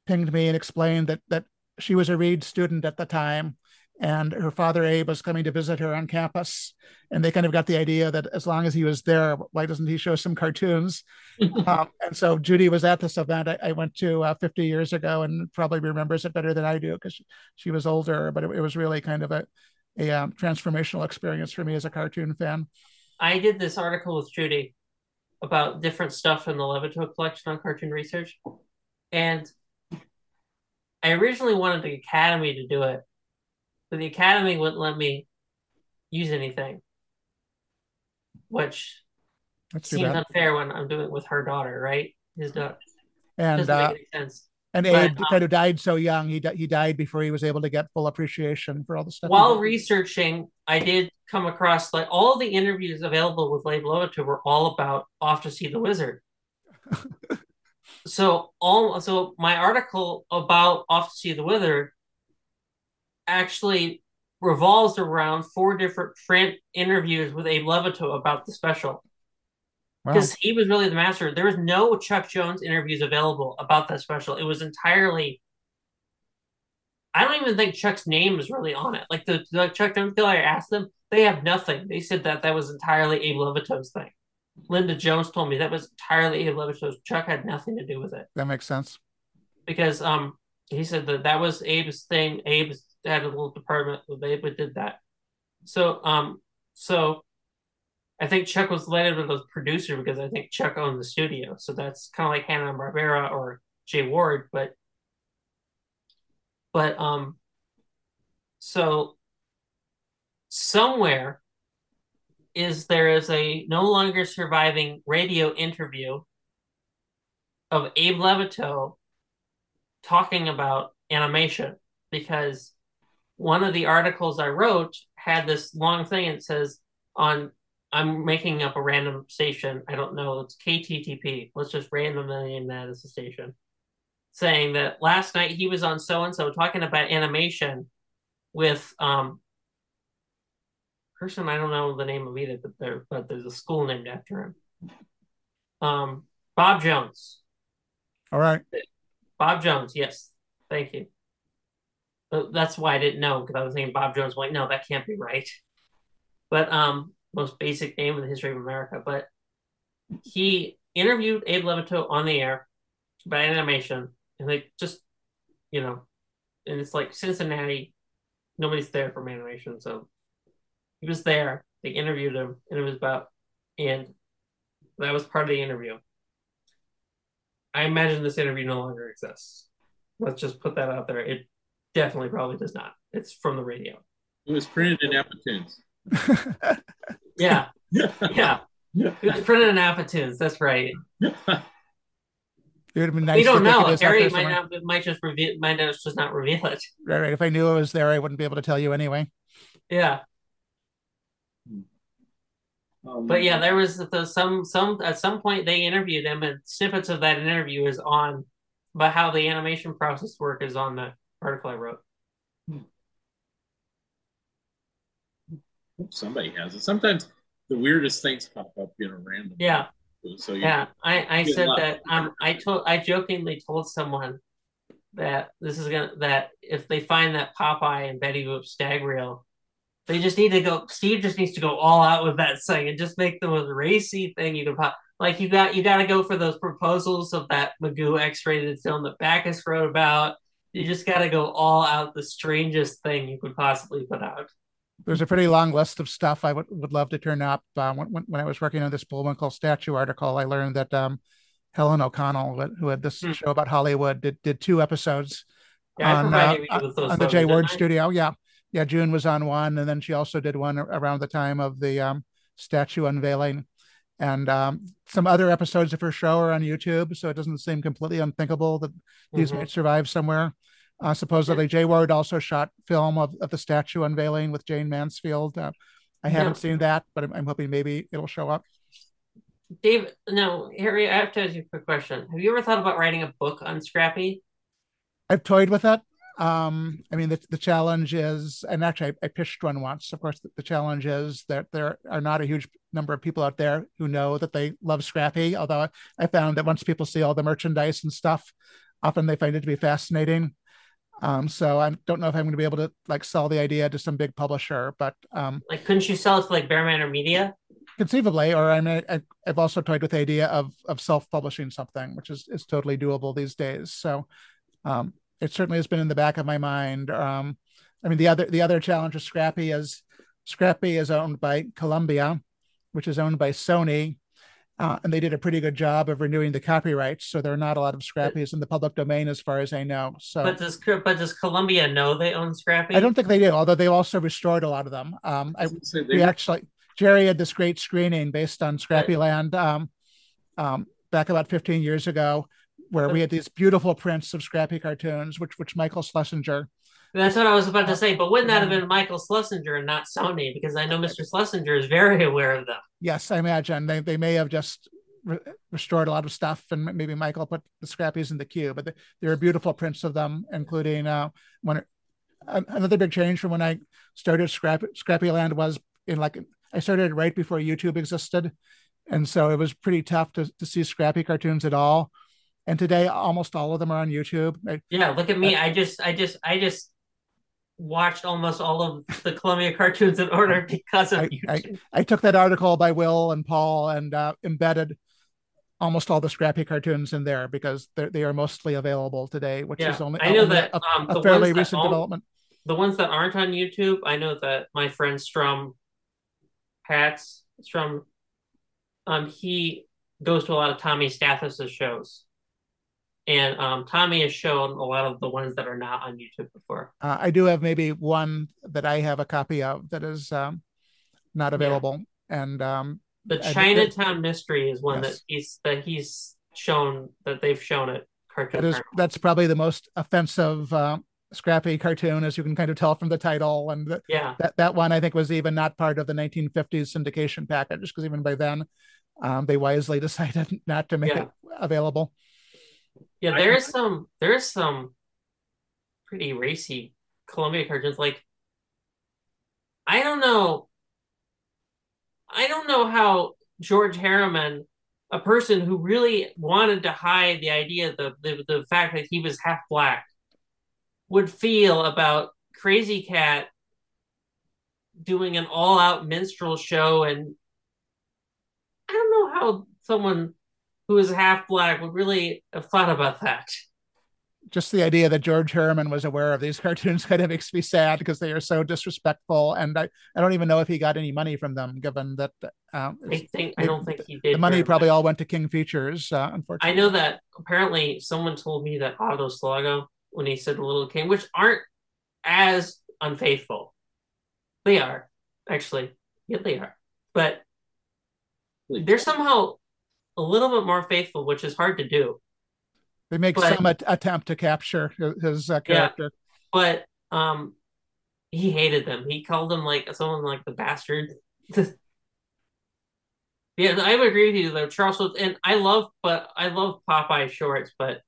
pinged me and explained that that she was a reed student at the time and her father Abe was coming to visit her on campus, and they kind of got the idea that as long as he was there, why doesn't he show some cartoons? <laughs> um, and so Judy was at this event I, I went to uh, 50 years ago, and probably remembers it better than I do because she, she, was older. But it, it, was really kind of a a um, transformational experience for me as a cartoon fan. I did this article with Judy about different stuff in the Levitow collection on Cartoon Research, and I originally wanted the Academy to do it, but the Academy wouldn't let me use anything, which That's seems unfair when I'm doing it with her daughter, right? His daughter. And doesn't uh, make any sense. And but, Abe um, kind of died so young. He he died before he was able to get full appreciation for all the stuff. While researching, I did come across like all the interviews available with Abe Levitow were all about off to see the wizard. <laughs> so all so my article about off to see the wizard actually revolves around four different print interviews with Abe Levitow about the special because wow. he was really the master. There was no Chuck Jones interviews available about that special. It was entirely. I don't even think Chuck's name was really on it. Like the, the Chuck Jones guy, I asked them, they have nothing. They said that that was entirely Abe Levitow's thing. Linda Jones told me that was entirely Abe Levitow's. Chuck had nothing to do with it. That makes sense. Because um, he said that that was Abe's thing. Abe had a little department with Abe did that. So um, so I think Chuck was landed with a producer because I think Chuck owned the studio. So that's kind of like Hanna Barbera or Jay Ward, but but um so somewhere is there is a no longer surviving radio interview of Abe Levitow talking about animation because one of the articles I wrote had this long thing and says on I'm making up a random station. I don't know. It's KTTP. Let's just randomly name that as a station. Saying that last night he was on so and so talking about animation with um person I don't know the name of either, but there but there's a school named after him. Um Bob Jones. All right. Bob Jones, yes. Thank you. But that's why I didn't know because I was thinking Bob Jones. I'm like, no, that can't be right. But um, most basic name in the history of America, but he interviewed Abe Levitow on the air about animation, and they just, you know, and it's like Cincinnati, nobody's there from animation, so he was there. They interviewed him, and it was about, and that was part of the interview. I imagine this interview no longer exists. Let's just put that out there. It definitely probably does not. It's from the radio. It was printed in Appleton's. <laughs> Yeah. <laughs> yeah. It was printed in Appleton's. That's right. It would have been nice. We don't know. Harry might not might just reveal might just not reveal it. Right, right. If I knew it was there, I wouldn't be able to tell you anyway. Yeah. Um, but yeah, there was the, some some at some point they interviewed him, and snippets of that interview is on, but how the animation process work is on the article I wrote. somebody has it. Sometimes the weirdest things pop up, you know, random. Yeah. So yeah, I I said that um I told I jokingly told someone that this is gonna that if they find that Popeye and Betty Boop stag reel, they just need to go. Steve just needs to go all out with that thing and just make the most racy thing you can pop. Like you got you got to go for those proposals of that Magoo X-rated film that Backus wrote about. You just got to go all out the strangest thing you could possibly put out there's a pretty long list of stuff I would, would love to turn up. Uh, when, when I was working on this Bullwinkle statue article, I learned that um, Helen O'Connell, who had this hmm. show about Hollywood, did, did two episodes yeah, on, uh, on the Jay Ward studio. Yeah. Yeah. June was on one. And then she also did one around the time of the um, statue unveiling. And um, some other episodes of her show are on YouTube. So it doesn't seem completely unthinkable that these mm-hmm. might survive somewhere. Uh, supposedly, Jay Ward also shot film of, of the statue unveiling with Jayne Mansfield. Uh, I haven't yeah. seen that, but I'm, I'm, hoping maybe it'll show up. Dave, no, Harry, I have to ask you a quick question. Have you ever thought about writing a book on Scrappy? I've toyed with that. Um, I mean, the, the challenge is, and actually, I, I pitched one once. Of course, the, the, challenge is that there are not a huge number of people out there who know that they love Scrappy. Although I found that once people see all the merchandise and stuff, often they find it to be fascinating. Um, so I don't know if I'm going to be able to like sell the idea to some big publisher, but um, Like, couldn't you sell it to like Bear Manor Media? conceivably, or I mean, I, I've also toyed with the idea of of self publishing something, which is is totally doable these days. So um, it certainly has been in the back of my mind. Um, I mean, the other the other challenge with Scrappy is Scrappy is owned by Columbia, which is owned by Sony. Uh, and they did a pretty good job of renewing the copyrights, so there are not a lot of Scrappies in the public domain, as far as I know. So, But does but does Columbia know they own Scrappy? I don't think they do, although they also restored a lot of them. Um, I, So they- we actually Jerry had this great screening based on Scrappyland um, um, back about 15 years ago, where we had these beautiful prints of Scrappy cartoons, which which Michael Schlesinger. That's what I was about to say. But wouldn't that have been Michael Schlesinger and not Sony? Because I know Mr. Schlesinger is very aware of them. Yes, I imagine they, they may have just re- restored a lot of stuff, and maybe Michael put the Scrappies in the queue. But th- there are beautiful prints of them, including uh, when another big change from when I started Scrap Scrappyland was in like I started right before YouTube existed, and so it was pretty tough to, to see Scrappy cartoons at all. And today, almost all of them are on YouTube. Yeah, look at me. I just, I just, I just watched almost all of the Columbia cartoons in order because of I, you. I, I took that article by Will and Paul and uh, embedded almost all the Scrappy cartoons in there because they're, mostly available today, which Yeah, is only, I know only that, a, um, a fairly recent development. the ones that aren't on YouTube, I know that my friend Strum Hats Strum, um, he goes to a lot of Tommy Stathes's shows, and um, Tommy has shown a lot of the ones that are not on YouTube before. Uh, I do have maybe one that I have a copy of that is um, not available. And um, The Chinatown Mystery is one Yes. that he's that he's shown that they've shown it. Cartoon. that is Carnival. that's probably the most offensive uh, Scrappy cartoon, as you can kind of tell from the title. And the, yeah, that that one I think was even not part of the 1950s syndication package because even by then um, they wisely <laughs> decided not to make Yeah. it available. Yeah. I- There's some there's some pretty racy Columbia cartoons. Like I don't know, I don't know how George Herriman, a person who really wanted to hide the idea, the the, the fact that he was half black, would feel about Krazy Kat doing an all out minstrel show and I don't know how someone who is half black would really have thought about that. Just the idea that George Herriman was aware of these <laughs> cartoons kind of makes me sad because they are so disrespectful, and I, I don't even know if he got any money from them, given that um, I think I don't think he did. the money probably much. all went to King Features. Uh, unfortunately, I know that apparently someone told me that Otto Soglow when he said the Little King, which aren't as unfaithful. They are actually, yeah, they are, but they're somehow a little bit more faithful, which is hard to do. they make but- some at- attempt to capture his, uh, Yeah. character. But um, he hated them. He called them like someone like the bastard. <laughs> yeah, I would agree with you though, Charles. Schulz- And I love, but I love Popeye shorts. But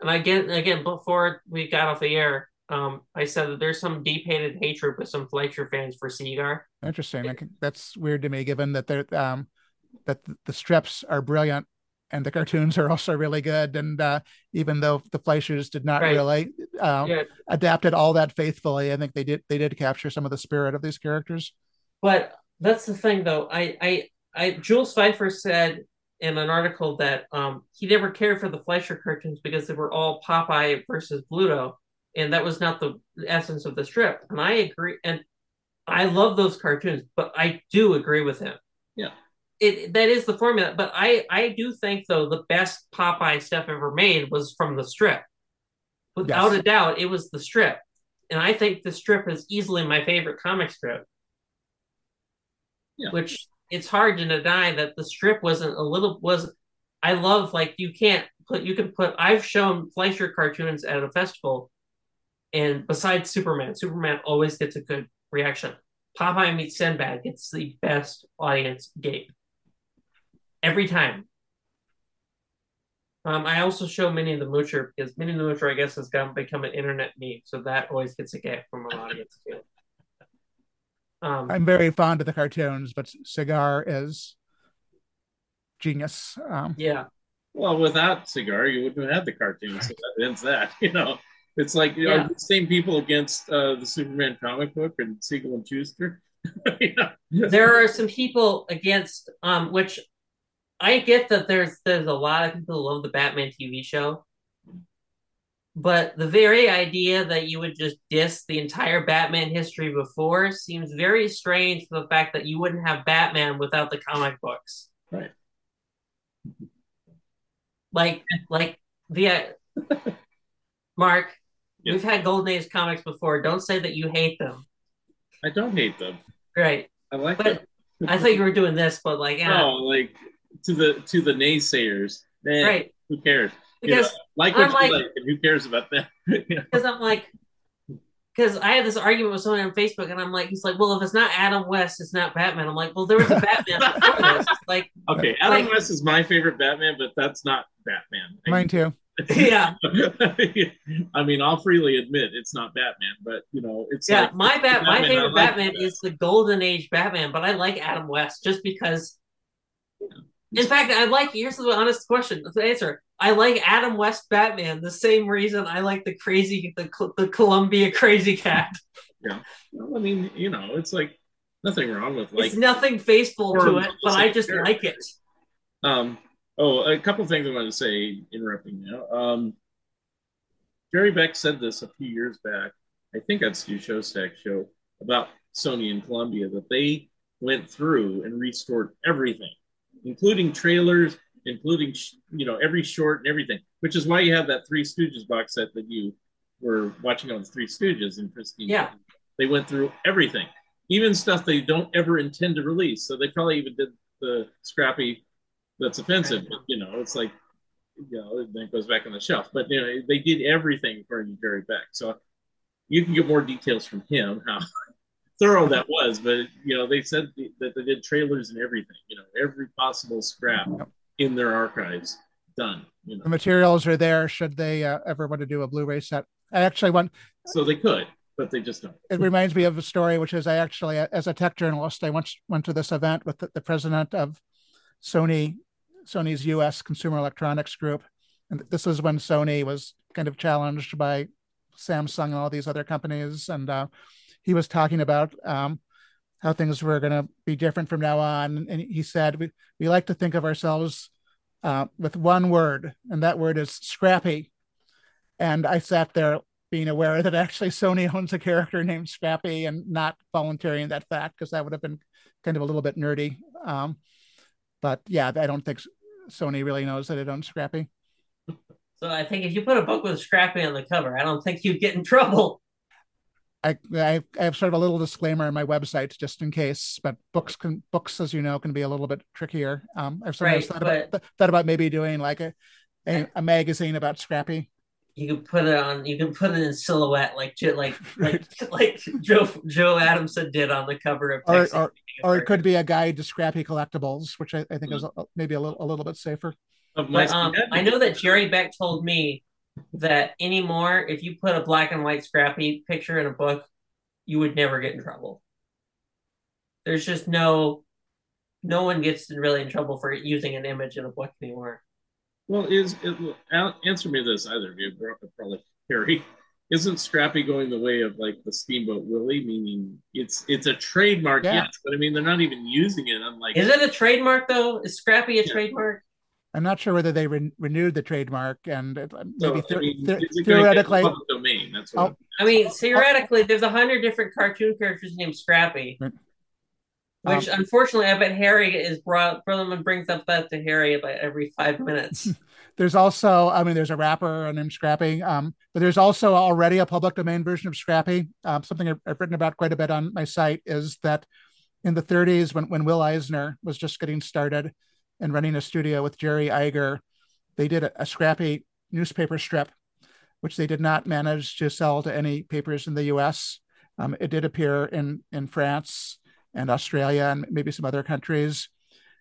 and again, again, before we got off the air, um, I said that there's some deep-hated hatred with some Fleischer fans for Segar. Interesting. I can- That's weird to me, given that they're um, that the- the strips are brilliant and the cartoons are also really good. And uh, even though the Fleischers did not Right. really um, Yeah, adapted all that faithfully, I think they did they did capture some of the spirit of these characters. But that's the thing, though. I, I, I, Jules Feiffer said in an article that um, he never cared for the Fleischer cartoons because they were all Popeye versus Bluto, and that was not the essence of the strip. And I agree, and I love those cartoons, but I do agree with him. Yeah. It that is the formula, but I I do think though the best Popeye stuff ever made was from the strip. Without Yes. a doubt, it was the strip, and I think the strip is easily my favorite comic strip Yeah. which it's hard to deny that the strip wasn't a little was I love like you can't put you can put I've shown Fleischer cartoons at a festival and besides Superman, Superman always gets a good reaction. Popeye meets Sinbad gets the best audience gape. Every time. Um, I also show Minnie the Moocher because Minnie the Moocher, I guess, has gone become an internet meme, so that always gets a gape from an audience too. Um, I'm very fond of the cartoons, but Segar is genius. Um, yeah, Well, without Segar, you wouldn't have had the cartoons. So that ends that, <laughs> you know. It's like you Yeah. know, the same people against uh, the Superman comic book and Siegel and Shuster. <laughs> yeah. there are some people against um which I get that there's there's a lot of people who love the Batman TV show. But the very idea that you would just diss the entire Batman history before seems very strange for the fact that you wouldn't have Batman without the comic books. Right. Like like the uh, <laughs> Mark, Yeah. we've had Golden Age comics before. Don't say that you hate them. I don't hate them. Right. I like But them. I thought you were doing this, but like yeah. No, like to the to the naysayers. Eh, Right. Who cares? You know, Because like what I'm you like- like, and who cares about them? <laughs> You know? because I'm like, because I had this argument with someone on Facebook, and I'm like, he's like, well, if it's not Adam West, it's not Batman. I'm like, well, there was a Batman <laughs> before this. It's like, Okay, Adam Like- West is my favorite Batman, but that's not Batman. <laughs> Mine too. yeah, I mean, I'll freely admit it's not Batman, but you know, it's yeah. like my bat, my Batman I favorite like Batman the is the Golden Age Batman, but I like Adam West just because. In fact, I like. Here's the honest question. The answer. I like Adam West Batman the same reason I like the crazy, the the Columbia Krazy Kat. <laughs> Well, I mean, you know, it's like nothing wrong with like it's nothing faithful to it, but I just sure. like it. Um, oh, a couple things I wanted to say, interrupting now. Um, Jerry Beck said this a few years back, I think on Stu Shostak's show, about Sony and Columbia, that they went through and restored everything, including trailers, including, you know, every short and everything, which is why you have that Three Stooges box set that you were watching on the Three Stooges in Christine. Yeah. They went through everything, even stuff they don't ever intend to release. So they probably even did the scrappy that's offensive. But, you know, it's like, you know, then it goes back on the shelf. But you know, they did everything to Jerry Beck. So you can get more details from him how thorough that was. But you know, they said that they did trailers and everything. You know, every possible scrap in their archives done. You know, The materials are there should they uh, ever want to do a Blu-ray set. I actually want. so they could, but they just don't. It reminds me of a story, which is I actually, as a tech journalist, I once went to this event with the, the president of Sony, Sony's U.S. Consumer Electronics Group, and this is when Sony was kind of challenged by Samsung and all these other companies, and uh, he was talking about um, how things were going to be different from now on, and he said we we like to think of ourselves uh, with one word, and that word is scrappy. And I sat there being aware that actually Sony owns a character named Scrappy and not volunteering that fact because that would have been kind of a little bit nerdy. Um, but yeah, I don't think Sony really knows that it owns Scrappy. So I think if you put a book with Scrappy on the cover, I don't think you'd get in trouble. I, I I have sort of a little disclaimer on my website just in case, but books can books, as you know, can be a little bit trickier. Um, I've sometimes Right, thought about thought about maybe doing like a, a a magazine about Scrappy. You can put it on. You can put it in silhouette, like Jo- like <laughs> like <laughs> like Joe Joe Adamson did on the cover of Or, Texas. or or it could be a guide to Scrappy collectibles, which I, I think is a, maybe a little a little bit safer. Of my But um, I know that Jerry Beck told me that anymore, if you put a black and white Scrappy picture in a book, you would never get in trouble. There's just no, no one gets really in trouble for using an image in a book anymore. Well, is it, Al- answer me this either of you, probably Harry. Isn't Scrappy going the way of like the Steamboat Willie? Meaning it's it's a trademark, Yeah. yes, but I mean they're not even using it. I'm like, Is it a trademark though? Is Scrappy a Yeah. trademark? I'm not sure whether they re- renewed the trademark and it, so, maybe I mean, the- is it gonna get theoretically. domain? That's what Oh, I'm- mean, theoretically, there's a hundred different cartoon characters named Scrappy. Right. Which, unfortunately, I bet Harry is brought. Brotherman brings up that to Harry about every five minutes. <laughs> There's also, I mean, there's a rapper named Scrappy, um, but there's also already a public domain version of Scrappy. Um, something I've, I've written about quite a bit on my site is that in the 30s, when when Will Eisner was just getting started and running a studio with Jerry Iger, they did a, a Scrappy newspaper strip, which they did not manage to sell to any papers in the U.S. Um, it did appear in in France and Australia and maybe some other countries.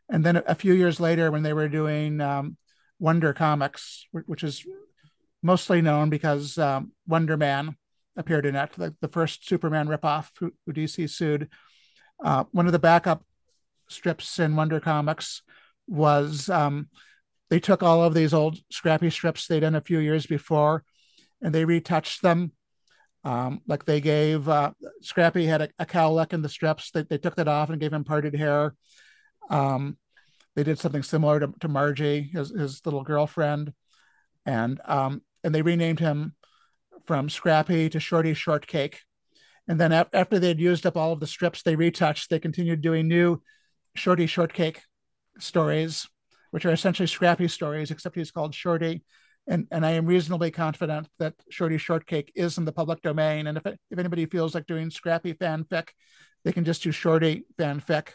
And then a few years later, when they were doing um, Wonder Comics, which is mostly known because um, Wonder Man appeared in it, the, the first Superman ripoff who, who DC sued. Uh, one of the backup strips in Wonder Comics was um, they took all of these old scrappy strips they'd done a few years before and they retouched them. Um, like they gave uh, Scrappy had a, a cowlick in the strips. They, they took that off and gave him parted hair. Um, they did something similar to, to Margie, his, his little girlfriend, and um, and they renamed him from Scrappy to Shorty Shortcake. And then after they'd used up all of the strips they retouched, they continued doing new Shorty Shortcake stories, which are essentially Scrappy stories, except he's called Shorty. And, and I am reasonably confident that Shorty Shortcake is in the public domain. And if, it, if anybody feels like doing Scrappy fanfic, they can just do Shorty fanfic.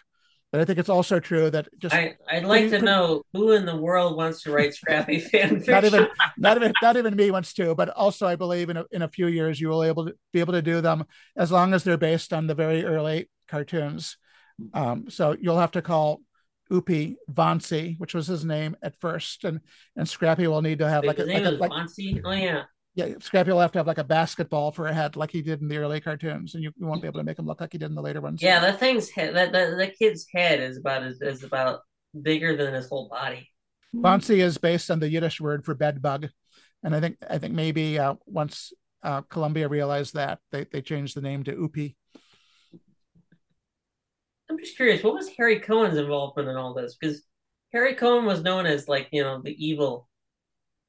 But I think it's also true that just I, would like to know who in the world wants to write Scrappy fanfic. <laughs> not even not even not even me wants to, but also I believe in a, in a few years you will able to be able to do them as long as they're based on the very early cartoons. Um, so you'll have to call Oopy Vontsy, which was his name at first, and and Scrappy will need to have Wait, like a, name like, a, like Oh yeah. yeah, Scrappy will have to have like a basketball for a head, like he did in the early cartoons, and you, you won't be able to make him look like he did in the later ones. Yeah, that thing's head that, that that kid's head is about is, is about bigger than his whole body. Bonsi is based on the Yiddish word for bed bug, and I think I think maybe uh, once uh, Columbia realized that they they changed the name to Oopy. Just curious, what was Harry Cohn's involvement in all this? Because Harry Cohn was known as like you know the evil,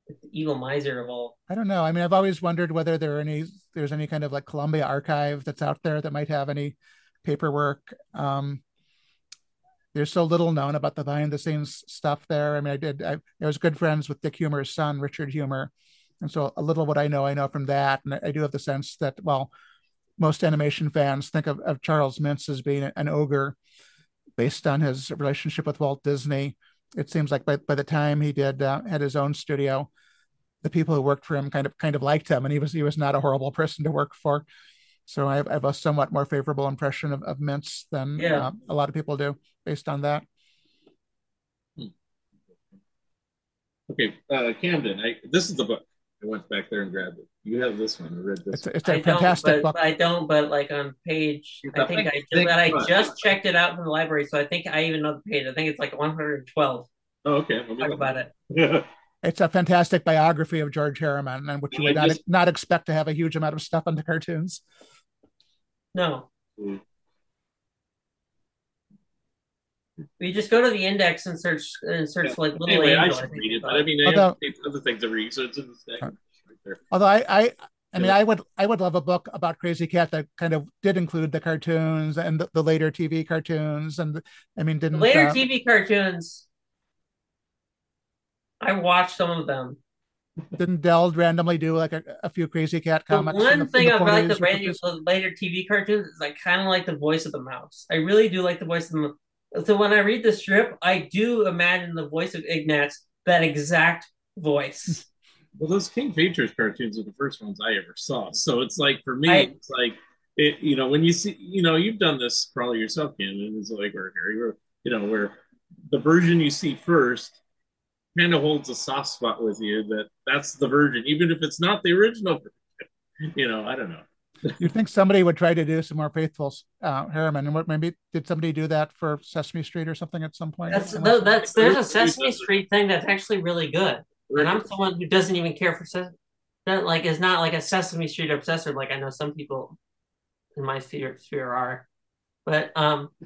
the evil miser of all. I don't know. I mean, I've always wondered whether there are any there's any kind of like Columbia archive that's out there that might have any paperwork. Um, there's so little known about the behind the scenes stuff there. I mean, I did. I, I was good friends with Dick Huemer's son, Richard Huemer, and so a little what I know, I know from that, and I do have the sense that well, most animation fans think of, of Charles Mintz as being an ogre based on his relationship with Walt Disney. It seems like by, by the time he did uh, had his own studio, the people who worked for him kind of kind of liked him, and he was he was not a horrible person to work for. So I have, I have a somewhat more favorable impression of, of Mintz than Yeah. uh, a lot of people do based on that. Okay, uh, Kamden. I this is the book. I went back there and grabbed it. You have this one. I read this. It's, it's I a don't, fantastic book. I don't. But like on page, I I think I just, but I think- just checked it out from the library, so I think I even know the page. I think it's like 112. Oh, okay. Let me Talk look. about it. it. It's a fantastic biography of George Herriman, and which you would not, just- not expect to have a huge amount of stuff on the cartoons. No, hmm. You just go to the index and search and search Yeah. like little anyway, I should think read it, but I mean, I have other things to read, so it's in the stack right there. Although I, I, I mean, Yeah. I would, I would love a book about Krazy Kat that kind of did include the cartoons and the, the later TV cartoons, and I mean, didn't later uh, TV cartoons. I watched some of them. didn't Dell randomly do like a, a few Krazy Kat The comics? in one the- in thing the about like the 40s or radio, the later TV cartoons is I kind of like the voice of the mouse. I really do like the voice of the mouse. So when I read the strip, I do imagine the voice of Ignatz, that exact voice. Well, those King Features cartoons are the first ones I ever saw. So it's like for me, I- it's like it. You know, when you see, you know, you've done this probably yourself, Kamden. It's like where Harry, where you know, where the version you see first kind of holds a soft spot with you. That that's the version, even if it's not the original. version. <laughs> You know, I don't know. You'd think somebody would try to do some more faithful uh, Herriman, and what maybe did somebody do that for Sesame Street or something at some point? That's no, that's there's a Sesame Street thing that's actually really good, and I'm someone who doesn't even care for Ses- that like is not like a Sesame Street obsessor like I know some people in my sphere sphere are, but um, <laughs>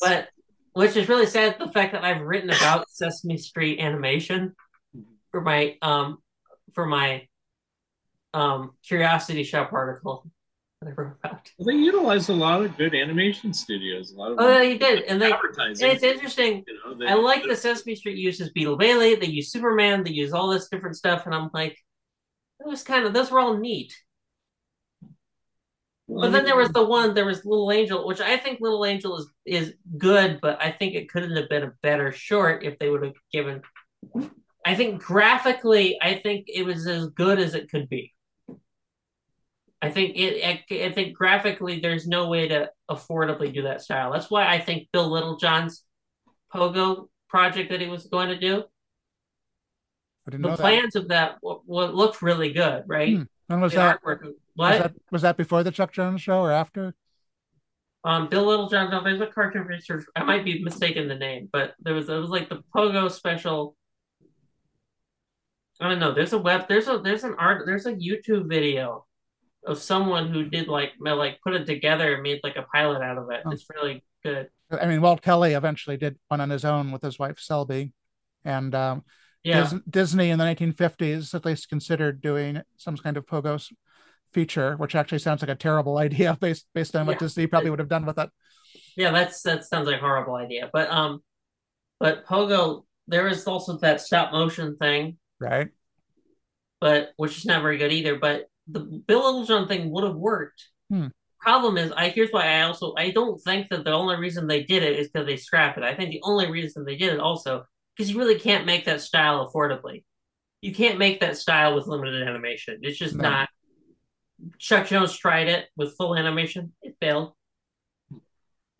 but which is really sad the fact that I've written about Sesame Street animation for my um for my um Curiosity Shop article that I wrote about. Well, they utilized a lot of good animation studios. A lot of Oh, yeah, he did, and they advertising. and it's interesting. You know, they, I like the Sesame Street uses Beetle Bailey. They use Superman. They use all this different stuff, and I'm like, it was kind of those were all neat. Well, But then there was the one, there was Little Angel, which I think Little Angel is is good, but I think it couldn't have been a better short if they would have given. I think graphically, I think it was as good as it could be. I think it. I, I think graphically, there's no way to affordably do that style. That's why I think Bill Littlejohn's Pogo project that he was going to do, I didn't the know that. plans of that w- w- looked really good, right? Hmm. When was The that? artwork- Was What? that was that before the Chuck Jones show or after? Um, Bill Littlejohn. No, there's a cartoon research. I might be mistaken the name, but there was it was like the Pogo special. I don't know. There's a web. There's a there's an art. There's a YouTube video of someone who did like like put it together and made like a pilot out of it. Oh. It's really good. I mean, Walt Kelly eventually did one on his own with his wife Selby, and um, Yeah. Dis- Disney in the 1950s at least considered doing some kind of Pogo feature, which actually sounds like a terrible <laughs> idea based based on what Yeah. Disney probably would have done with it. Yeah, that's that sounds like a horrible idea. But um, but Pogo, there is also that stop motion thing, Right? but which is not very good either. But the Bill Littlejohn thing would have worked. Hmm. Problem is, I here's why I also I don't think that the only reason they did it is because they scrapped it. I think the only reason they did it also because you really can't make that style affordably. You can't make that style with limited animation. It's just No. not. Chuck Jones tried it with full animation. It failed.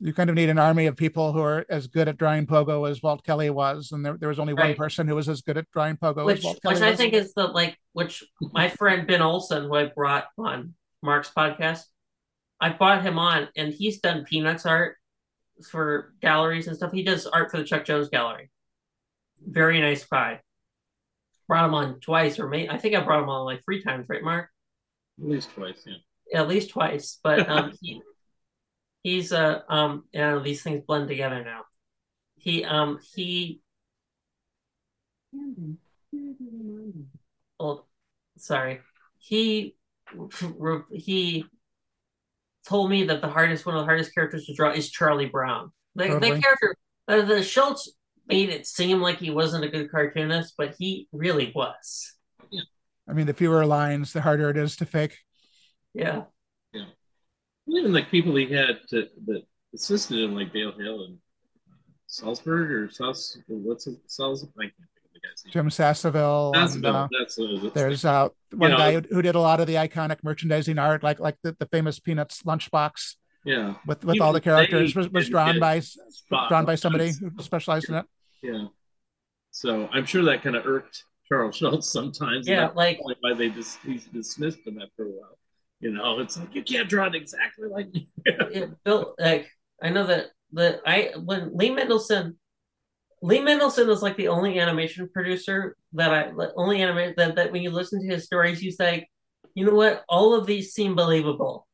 You kind of need an army of people who are as good at drawing Pogo as Walt Kelly was, and there, there was only one person who was as good at drawing Pogo which as Walt Kelly which I was. think is the like which my friend Ben Olson, who I brought on Mark's podcast, I brought him on, and he's done Peanuts art for galleries and stuff. He does art for the Chuck Jones Gallery. Very nice guy. Brought him on twice, or maybe I think I brought him on like three times, right, Mark? At least twice, yeah. At least twice. But <laughs> um, he, he's uh um, you know, these things blend together now. He um he oh sorry he he told me that the hardest one of the hardest characters to draw is charlie brown the, Totally. the character uh, the schulz made it seem like he wasn't a good cartoonist but he really was Yeah. I mean, the fewer lines, the harder it is to fake. Yeah. Yeah Even like people he had to, that assisted him, like Dale Hale and Salzburg or Sals, what's it, Sals? I can't think of the guy's name. Jim Sasseville. That's, and, uh, that's what there's uh, one know- guy who, who did a lot of the iconic merchandising art, like like the, the famous Peanuts lunchbox yeah, with with Even all the characters was, was drawn by spot drawn by somebody who specialized in it. Yeah. So I'm sure that kind of irked Charles Schulz sometimes. Yeah, that's like- why they just he's dismissed him after a while. You know, it's like you can't draw it exactly like me. <laughs> it built like I know that the I when Lee Mendelson Lee Mendelson is like the only animation producer that I like, only animate that, that when you listen to his stories, you say, you know what, all of these seem believable.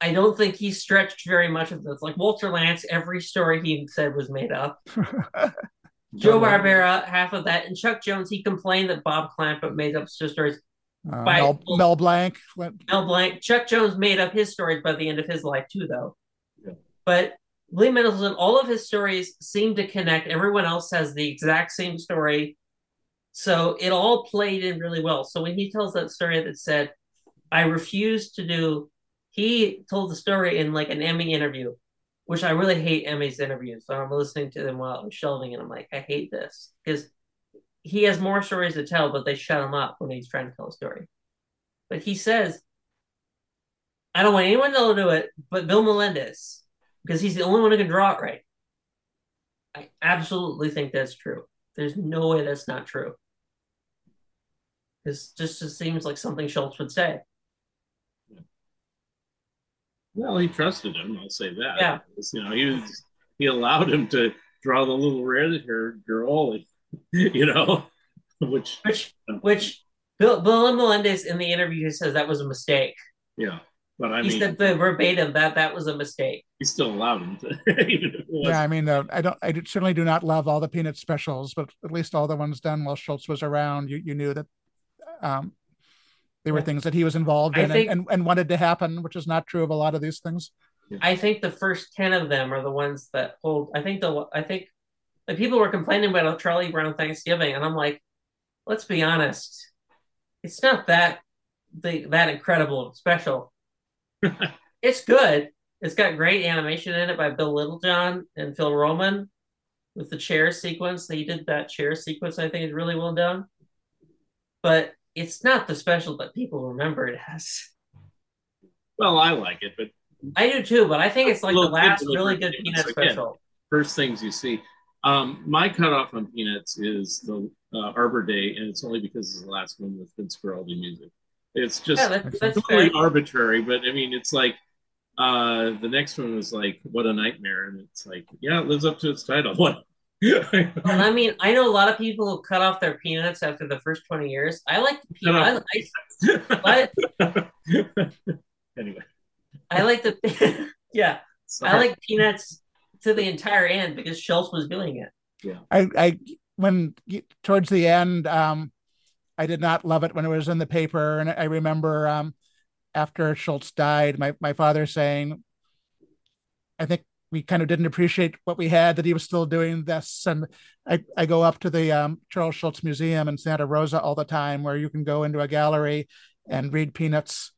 I don't think he stretched very much of this. Like Walter Lantz, every story he said was made up. <laughs> Joe Barbera, half of that, and Chuck Jones, he complained that Bob Clampett made up stories. Uh, By- Mel, Mel Blanc. Mel Blanc. Chuck Jones made up his stories by the end of his life too, though. Yeah. But Lee Mendelson, all of his stories seem to connect. Everyone else has the exact same story, so it all played in really well. So when he tells that story that said, "I refuse to do," he told the story in like an Emmy interview, which I really hate Emmy's interviews. So I'm listening to them while I'm shelving, and I'm like, I hate this because he has more stories to tell, but they shut him up when he's trying to tell a story. But he says, I don't want anyone to do it but Bill Melendez because he's the only one who can draw it right. I absolutely think that's true. There's no way that's not true. This just, just seems like something Schulz would say. Well, he trusted him. I'll say that. Yeah. You know, he was he allowed him to draw the little red-haired girl. <laughs> You know, which Which, which Bill, Bill Melendez in the interview says that was a mistake. yeah. But I he mean, said the verbatim that that was a mistake. he still allowed him to, <laughs> even if it was. Yeah, I mean, uh, I don't. I certainly do not love all the Peanut specials, but at least all the ones done while Schulz was around, you you knew that um, they were Yeah. things that he was involved I in think- and, and, and wanted to happen, which is not true of a lot of these things. I think the first ten of them are the ones that hold. I think the I think the people were complaining about a Charlie Brown Thanksgiving, and I'm like, let's be honest, it's not that the that incredible special. It's good. It's got great animation in it by Bill Littlejohn and Phil Roman with the chair sequence. They did that chair sequence. I think is really well done, but it's not the special that people remember it as. Well, I like it, but I do too, but I think it's like the last really good famous Peanut again. special. first things you see. Um, my cutoff on Peanuts is the uh, Arbor Day, and it's only because it's the last one with Vince Guaraldi music. It's just Yeah, that's, that's totally fair. arbitrary, but I mean, it's like uh, the next one was like "What a Nightmare," and it's like, yeah, it lives up to its title. <laughs> What And I mean, I know a lot of people who cut off their peanuts after the first 20 years. I like the peanut. I, I, <laughs> anyway, I like the <laughs> yeah. sorry. I like peanuts to the entire end because Schulz was doing it. Yeah, I, I when towards the end, um, I did not love it when it was in the paper, and I remember um, after Schulz died, my my father saying, "I think we kind of didn't appreciate what we had that he was still doing this." And I I go up to the um, Charles Schulz Museum in Santa Rosa all the time, where you can go into a gallery and read Peanuts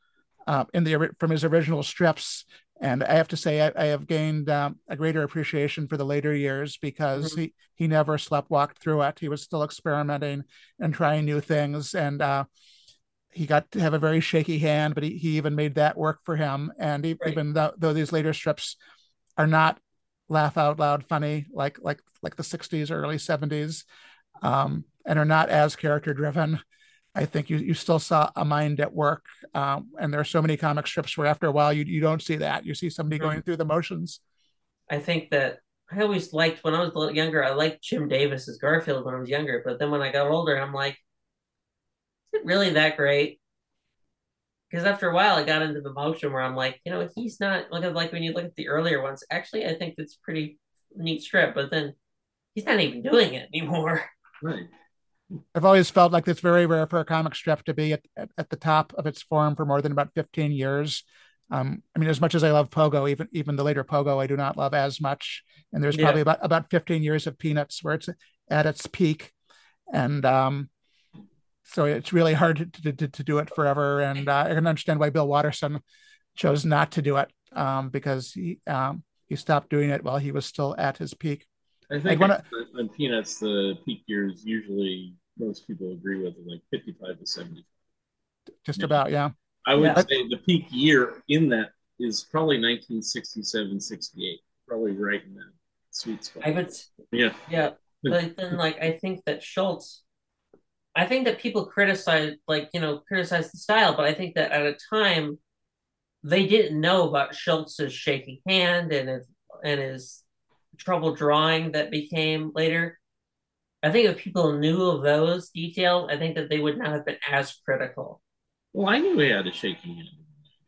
uh, in the from his original strips. And I have to say, I, I have gained um, a greater appreciation for the later years because Mhm. he he never slept walked through it. He was still experimenting and trying new things, and uh, he got to have a very shaky hand, but he, he even made that work for him. And he, Right. even though, though these later strips are not laugh out loud funny like like like the 60s or early 70s um, and are not as character driven i think you, you still saw a mind at work um, and there are so many comic strips where after a while you, you don't see that you see somebody Mhm. going through the motions I think that I always liked when I was a little younger. I liked Jim Davis as Garfield when I was younger, but then when I got older, I'm like, is it really that great? Because after a while, I got into the motion where I'm like, you know, he's not look at like when you look at the earlier ones. Actually, I think it's pretty neat strip, but then he's not even doing it anymore. right. I've always felt like it's very rare for a comic strip to be at, at, at the top of its form for more than about 15 years um, I mean, as much as I love Pogo, even even the later Pogo, I do not love as much. And there's Yeah. probably about about 15 years of Peanuts where it's at its peak, and um, so it's really hard to, to, to do it forever. And uh, I can understand why Bill Watterson chose not to do it um, because he um, he stopped doing it while he was still at his peak. I think wanna- on- on Peanuts, the peak years usually most people agree with are like 55 to 70. Just Yeah. about, yeah. I would Yeah. say the peak year in that is probably 1967, 68. Probably right in that sweet spot. I would, yeah. yeah, but then like I think that Schulz, I think that people criticize like you know criticize the style, but I think that at a time they didn't know about Schulz's shaky hand and his and his trouble drawing that became later. I think if people knew of those details, I think that they would not have been as critical. Well, I knew he had a shaky hand.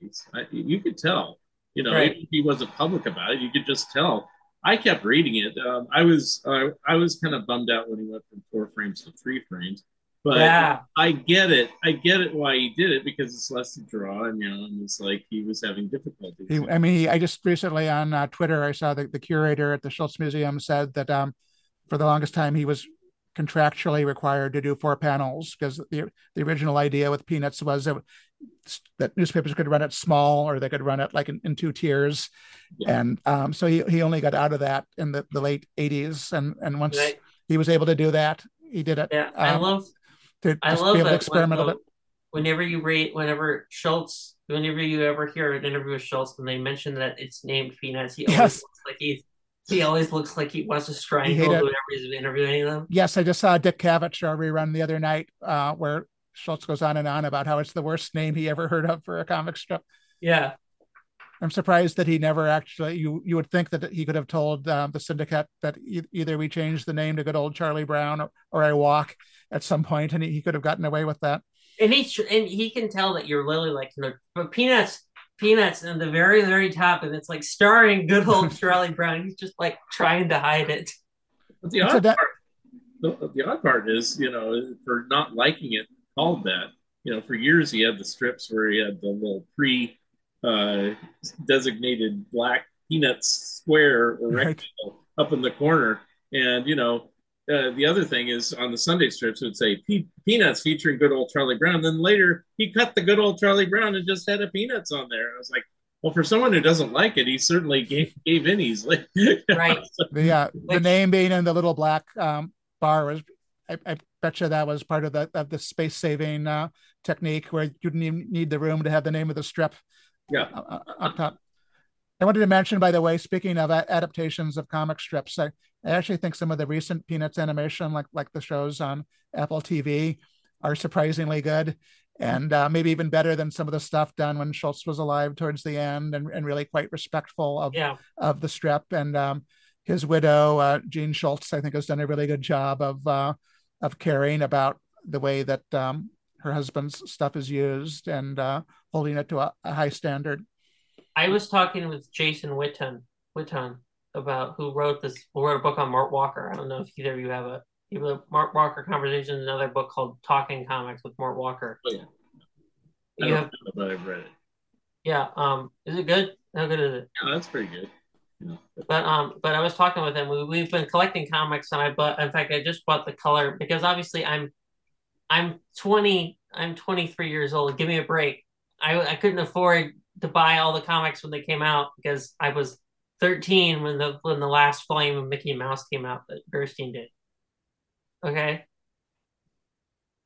in the 90s. I, you could tell. You know, Right. he wasn't public about it, you could just tell. I kept reading it. Um, I was uh, I was kind of bummed out when he went from four frames to three frames, but yeah, I get it. I get it why he did it because it's less to draw, and you know, and it's like he was having difficulties. He, I mean, he, I just recently on uh, Twitter, I saw that the curator at the Schulz Museum said that um, for the longest time he was contractually required to do four panels because the the original idea with Peanuts was that, that newspapers could run it small or they could run it like in, in two tiers, Yeah. and um, so he, he only got out of that in the, the late '80s, and and once right. he was able to do that, he did it. yeah. I um, love to I love be able to that experiment a bit. whenever you read, whenever Schulz, whenever you ever hear an interview with Schulz and they mention that it's named Peanuts, he always Yes. looks like he's he always looks like he wants to strangle whoever he's interviewing them. Yes, I just saw Dick Cavett show rerun the other night uh, where Schulz goes on and on about how it's the worst name he ever heard of for a comic strip. Yeah, I'm surprised that he never actually. You you would think that he could have told um, the syndicate that e- either we change the name to good old Charlie Brown or, or I walk at some point, and he, he could have gotten away with that. and he and he can tell that you're literally like but Peanuts. Peanuts in the very, very top, and it's like starring good old <laughs> Charlie Brown. He's just like trying to hide it. But the It's a odd da- part, the, the odd part is, you know, for not liking it called that. You know, for years he had the strips where he had the little pre uh, designated black peanuts square or Right. rectangle up in the corner, and you know. Uh, the other thing is on the Sunday strips it would say Pe- Peanuts featuring good old Charlie Brown. Then later he cut the good old Charlie Brown and just had a Peanuts on there. I was like, well, for someone who doesn't like it, he certainly gave, gave in easily. <laughs> Right. The uh, the name being in the little black um, bar was. I, I bet you that was part of the of the space saving uh, technique where you didn't even need the room to have the name of the strip yeah. uh, uh, up top. I wanted to mention, by the way, speaking of adaptations of comic strips, I, I actually think some of the recent Peanuts animation, like like the shows on Apple TV, are surprisingly good, and uh, maybe even better than some of the stuff done when Schulz was alive towards the end, and, and really quite respectful of Yeah, of the strip. And um, his widow, uh, Jean Schulz, I think, has done a really good job of uh, of caring about the way that um, her husband's stuff is used and uh, holding it to a, a, high standard. I was talking with Jason Witton, Witton about who wrote this, who wrote a book on Mort Walker. I don't know if either of you have a you have a Mort Walker conversation. Another book called Talking Comics with Mort Walker. Oh yeah, I you have, know, but I've read it. Yeah. Um. Is it good? How good is it? Yeah, that's pretty good. But um, but I was talking with him. We, we've been collecting comics, and I bought. In fact, I just bought the color because obviously I'm, I'm twenty. I'm twenty three years old. Give me a break. I I couldn't afford to buy all the comics when they came out because I was thirteen when the when the last volume of Mickey Mouse came out that Gerstein did. Okay.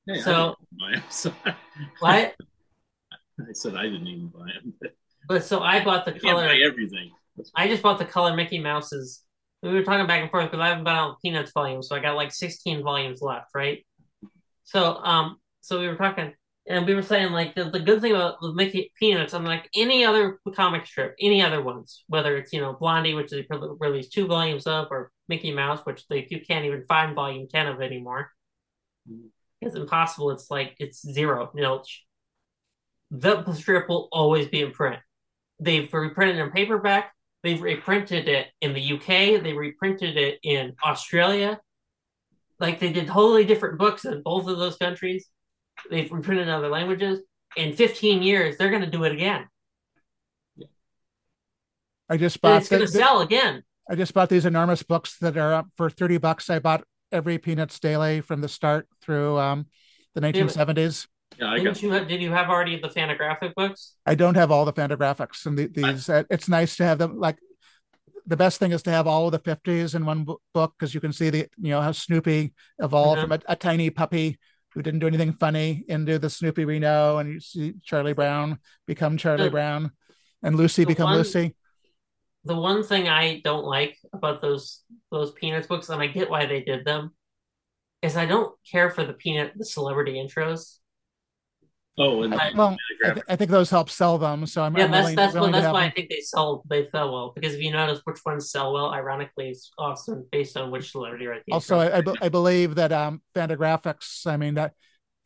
Hey, so, I so <laughs> what? I said I didn't even buy them. But, but so I bought the I color. everything. I just bought the color Mickey Mouse's. We were talking back and forth because I haven't been on Peanuts volume, so I got like 16 volumes left, right? So, um, so we were talking, and we were saying like the, the good thing about the Mickey Peanuts, I'm like any other comic strip, any other ones, whether it's you know Blondie, which they released two volumes of, or Mickey Mouse, which they you can't even find volume 10 of anymore. Mm-hmm. It's impossible. It's like it's zero nilch. The strip will always be in print. They've reprinted in paperback. They've reprinted it in the UK. They reprinted it in Australia. Like they did totally different books in both of those countries. They've reprinted in other languages. In 15 years, they're going to do it again. I just bought. And it's going to sell again. I just bought these enormous books that are up for 30 bucks. I bought every Peanuts Daily from the start through um, the 1970s. Yeah, I Didn't you have, did you have already the Fantagraphic books? I don't have all the Fantagraphics, and the, these. I, uh, it's nice to have them. Like the best thing is to have all of the 50s in one book because you can see the you know how Snoopy evolved mm-hmm. from a, a, tiny puppy who didn't do anything funny into the Snoopy we know, and you see Charlie Brown become Charlie the, Brown, and Lucy become one, Lucy. The one thing I don't like about those those Peanuts books, and I get why they did them, is I don't care for the Peanut the celebrity intros. Oh, and well, I, th- I, think those help sell them. So I'm yeah, I'm that's willing, that's willing well, that's why them. I think they sell they sell well because if you notice which ones sell well, ironically, it's often based on which celebrity right. Also, I, I, I, believe that um, Fantagraphics. I mean that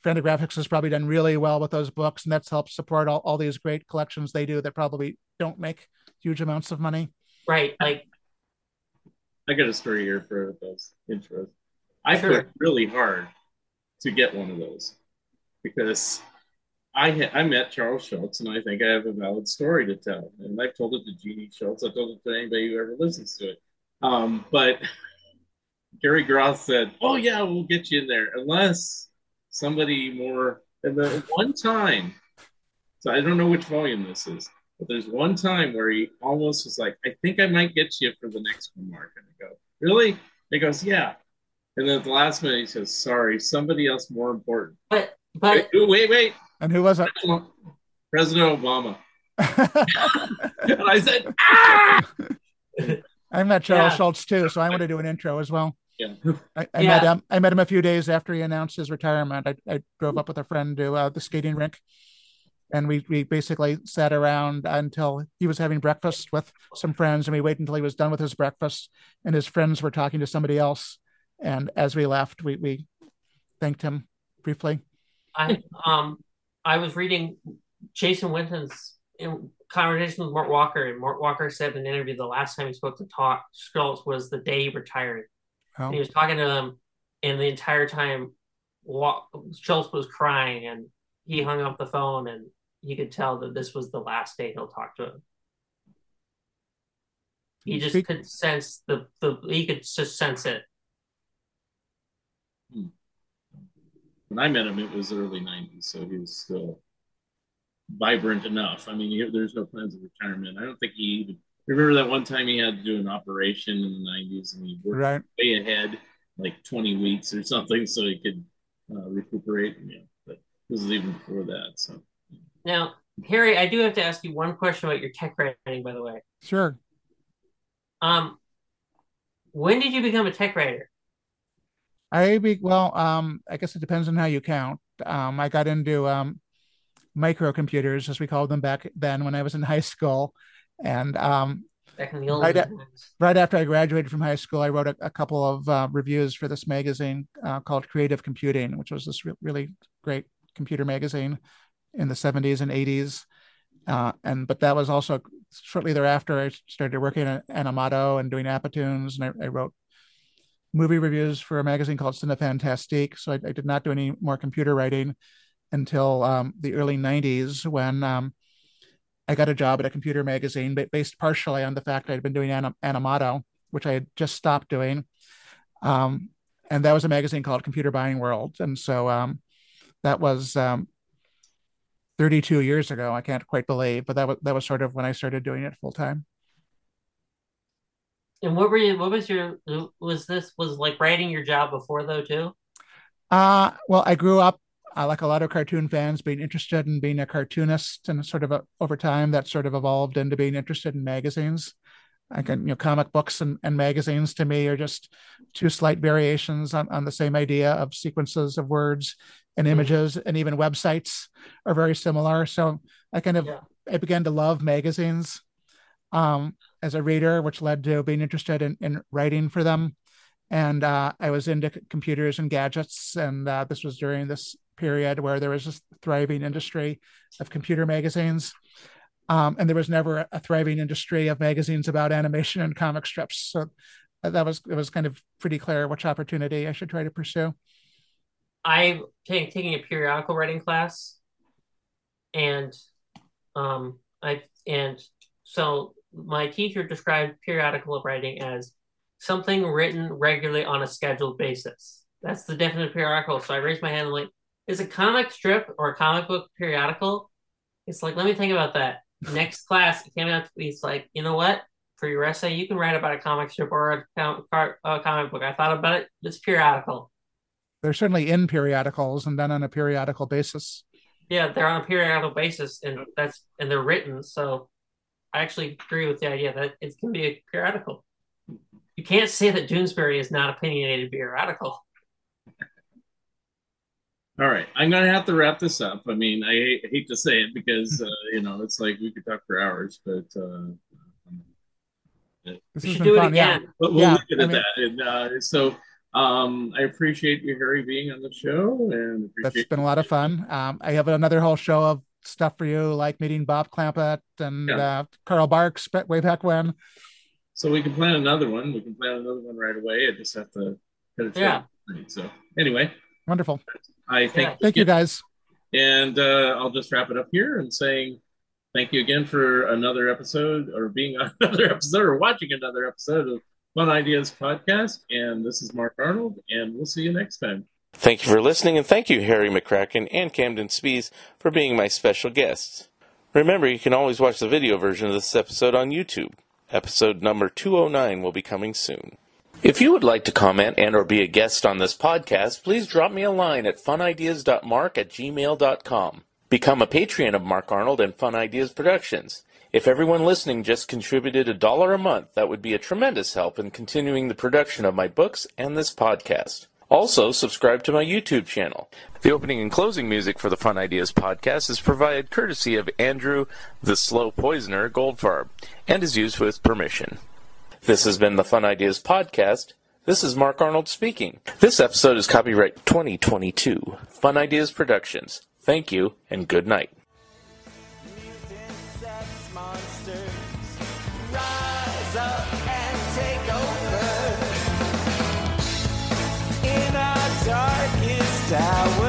Fantagraphics has probably done really well with those books, and that's helped support all, all these great collections they do that probably don't make huge amounts of money. Right, like I got a story here for those intros. I sure. put really hard to get one of those because I ha- I met Charles Schulz, and I think I have a valid story to tell. And I've told it to Jeannie Schulz. I've told it to anybody who ever listens to it. Um, but <laughs> Gary Groth said, "Oh yeah, we'll get you in there, unless somebody more." And the one time, so I don't know which volume this is, but there's one time where he almost was like, "I think I might get you for the next one, Mark." And I go, "Really?" He goes, "Yeah." And then at the last minute, he says, "Sorry, somebody else more important." But but wait, wait, wait. And who was it? President Obama. <laughs> and I said, ah! <laughs> I met Charles yeah. Schulz too, so I want to do an intro as well. Yeah. I, I yeah. met him. I met him a few days after he announced his retirement. I, I drove up with a friend to uh, the skating rink, and we we basically sat around until he was having breakfast with some friends, and we waited until he was done with his breakfast, and his friends were talking to somebody else. And as we left, we we thanked him briefly. I um I was reading Jason Whitton's conversation with Mort Walker, and Mort Walker said in an interview the last time he spoke to talk Schulz was the day he retired. Oh. He was talking to them, and the entire time, Schulz was crying, and he hung up the phone, and he could tell that this was the last day he'll talk to him. He just Speak- could sense the, the he could just sense it. Hmm when I met him, it was early '90s, so he was still vibrant enough. I mean, he, there's no plans of retirement. I don't think he even remember that one time he had to do an operation in the '90s, and he worked right. way ahead, like 20 weeks or something, so he could uh, recuperate. Yeah, but this is even before that. So now, Harry, I do have to ask you one question about your tech writing, by the way. Sure. Um, when did you become a tech writer? I be well, um, I guess it depends on how you count. Um, I got into um, microcomputers, as we called them back then, when I was in <laughs> high school, and um, back in the old Right times. right after I graduated from high school, I wrote a, a couple of uh, reviews for this magazine uh, called Creative Computing, which was this re- really great computer magazine in the 70s and 80s. Uh, and but that was also shortly thereafter I started working at Animato and doing Apatoons, and I, I wrote movie reviews for a magazine called Cinefantastique. So I, I did not do any more computer writing until um, the early 90s when um, I got a job at a computer magazine based partially on the fact I'd been doing anim- Animato, which I had just stopped doing. Um, and that was a magazine called Computer Buying World. And so um, that was um, 32 years ago. I can't quite believe, but that was that was sort of when I started doing it full time. And what were you? What was your? Was this was like writing your job before though too? Uh, well, I grew up uh, like a lot of cartoon fans, being interested in being a cartoonist, and sort of a, over time that sort of evolved into being interested in magazines. I can, you know, comic books and, and magazines to me are just two slight variations on, on the same idea of sequences of words and images, and even websites are very similar. So I kind of Yeah. I began to love magazines um, as a reader, which led to being interested in, in writing for them. And uh, I was into computers and gadgets, and uh, this was during this period where there was this thriving industry of computer magazines. Um, and there was never a thriving industry of magazines about animation and comic strips. So that was it was kind of pretty clear which opportunity I should try to pursue. I take taking a periodical writing class, and um, I and so my teacher described periodical writing as something written regularly on a scheduled basis. That's the definition of periodical. So I raised my hand and like, is a comic strip or a comic book periodical? It's like, let me think about that. Next <laughs> class, it came out to be, it's like, you know what? For your essay, you can write about a comic strip or a, com- a comic book. I thought about it. It's periodical. They're certainly in periodicals and done on a periodical basis. Yeah, they're on a periodical basis, and that's and they're written. So I actually agree with the idea that it can be a periodical. You can't say that Doonesbury is not opinionated periodical. All right, I'm gonna have to wrap this up. I mean, I hate, hate to say it because uh, you know it's like we could talk for hours, but uh, This We should been do it fun, yeah. again. but we'll Yeah, leave it I at mean- that. And uh, so um, I appreciate you, Harry, being on the show, and that's been a lot of fun. Um, I have another whole show of stuff for you, like meeting Bob Clampett and Yeah. uh, Carl Barks way back when. So we can plan another one. We can plan another one right away. I just have to cut it Yeah. So anyway, Wonderful. I thank Yeah. Thank you guys. And uh, I'll just wrap it up here and saying thank you again for another episode or being on <laughs> another episode or watching another episode of Fun Ideas Podcast. And this is Mark Arnold, and we'll see you next time. Thank you for listening, and thank you, Harry McCracken and Kamden Spies, for being my special guests. Remember, you can always watch the video version of this episode on YouTube. Episode number 209 will be coming soon. If you would like to comment and or be a guest on this podcast, please drop me a line at funideas.mark at gmail.com. Become a patron of Mark Arnold and Fun Ideas Productions. If everyone listening just contributed a dollar a month, that would be a tremendous help in continuing the production of my books and this podcast. Also, subscribe to my YouTube channel. The opening and closing music for the Fun Ideas podcast is provided courtesy of Andrew the Slow Poisoner Goldfarb and is used with permission. This has been the Fun Ideas podcast. This is Mark Arnold speaking. This episode is copyright 2022. Fun Ideas Productions. Thank you and good night. out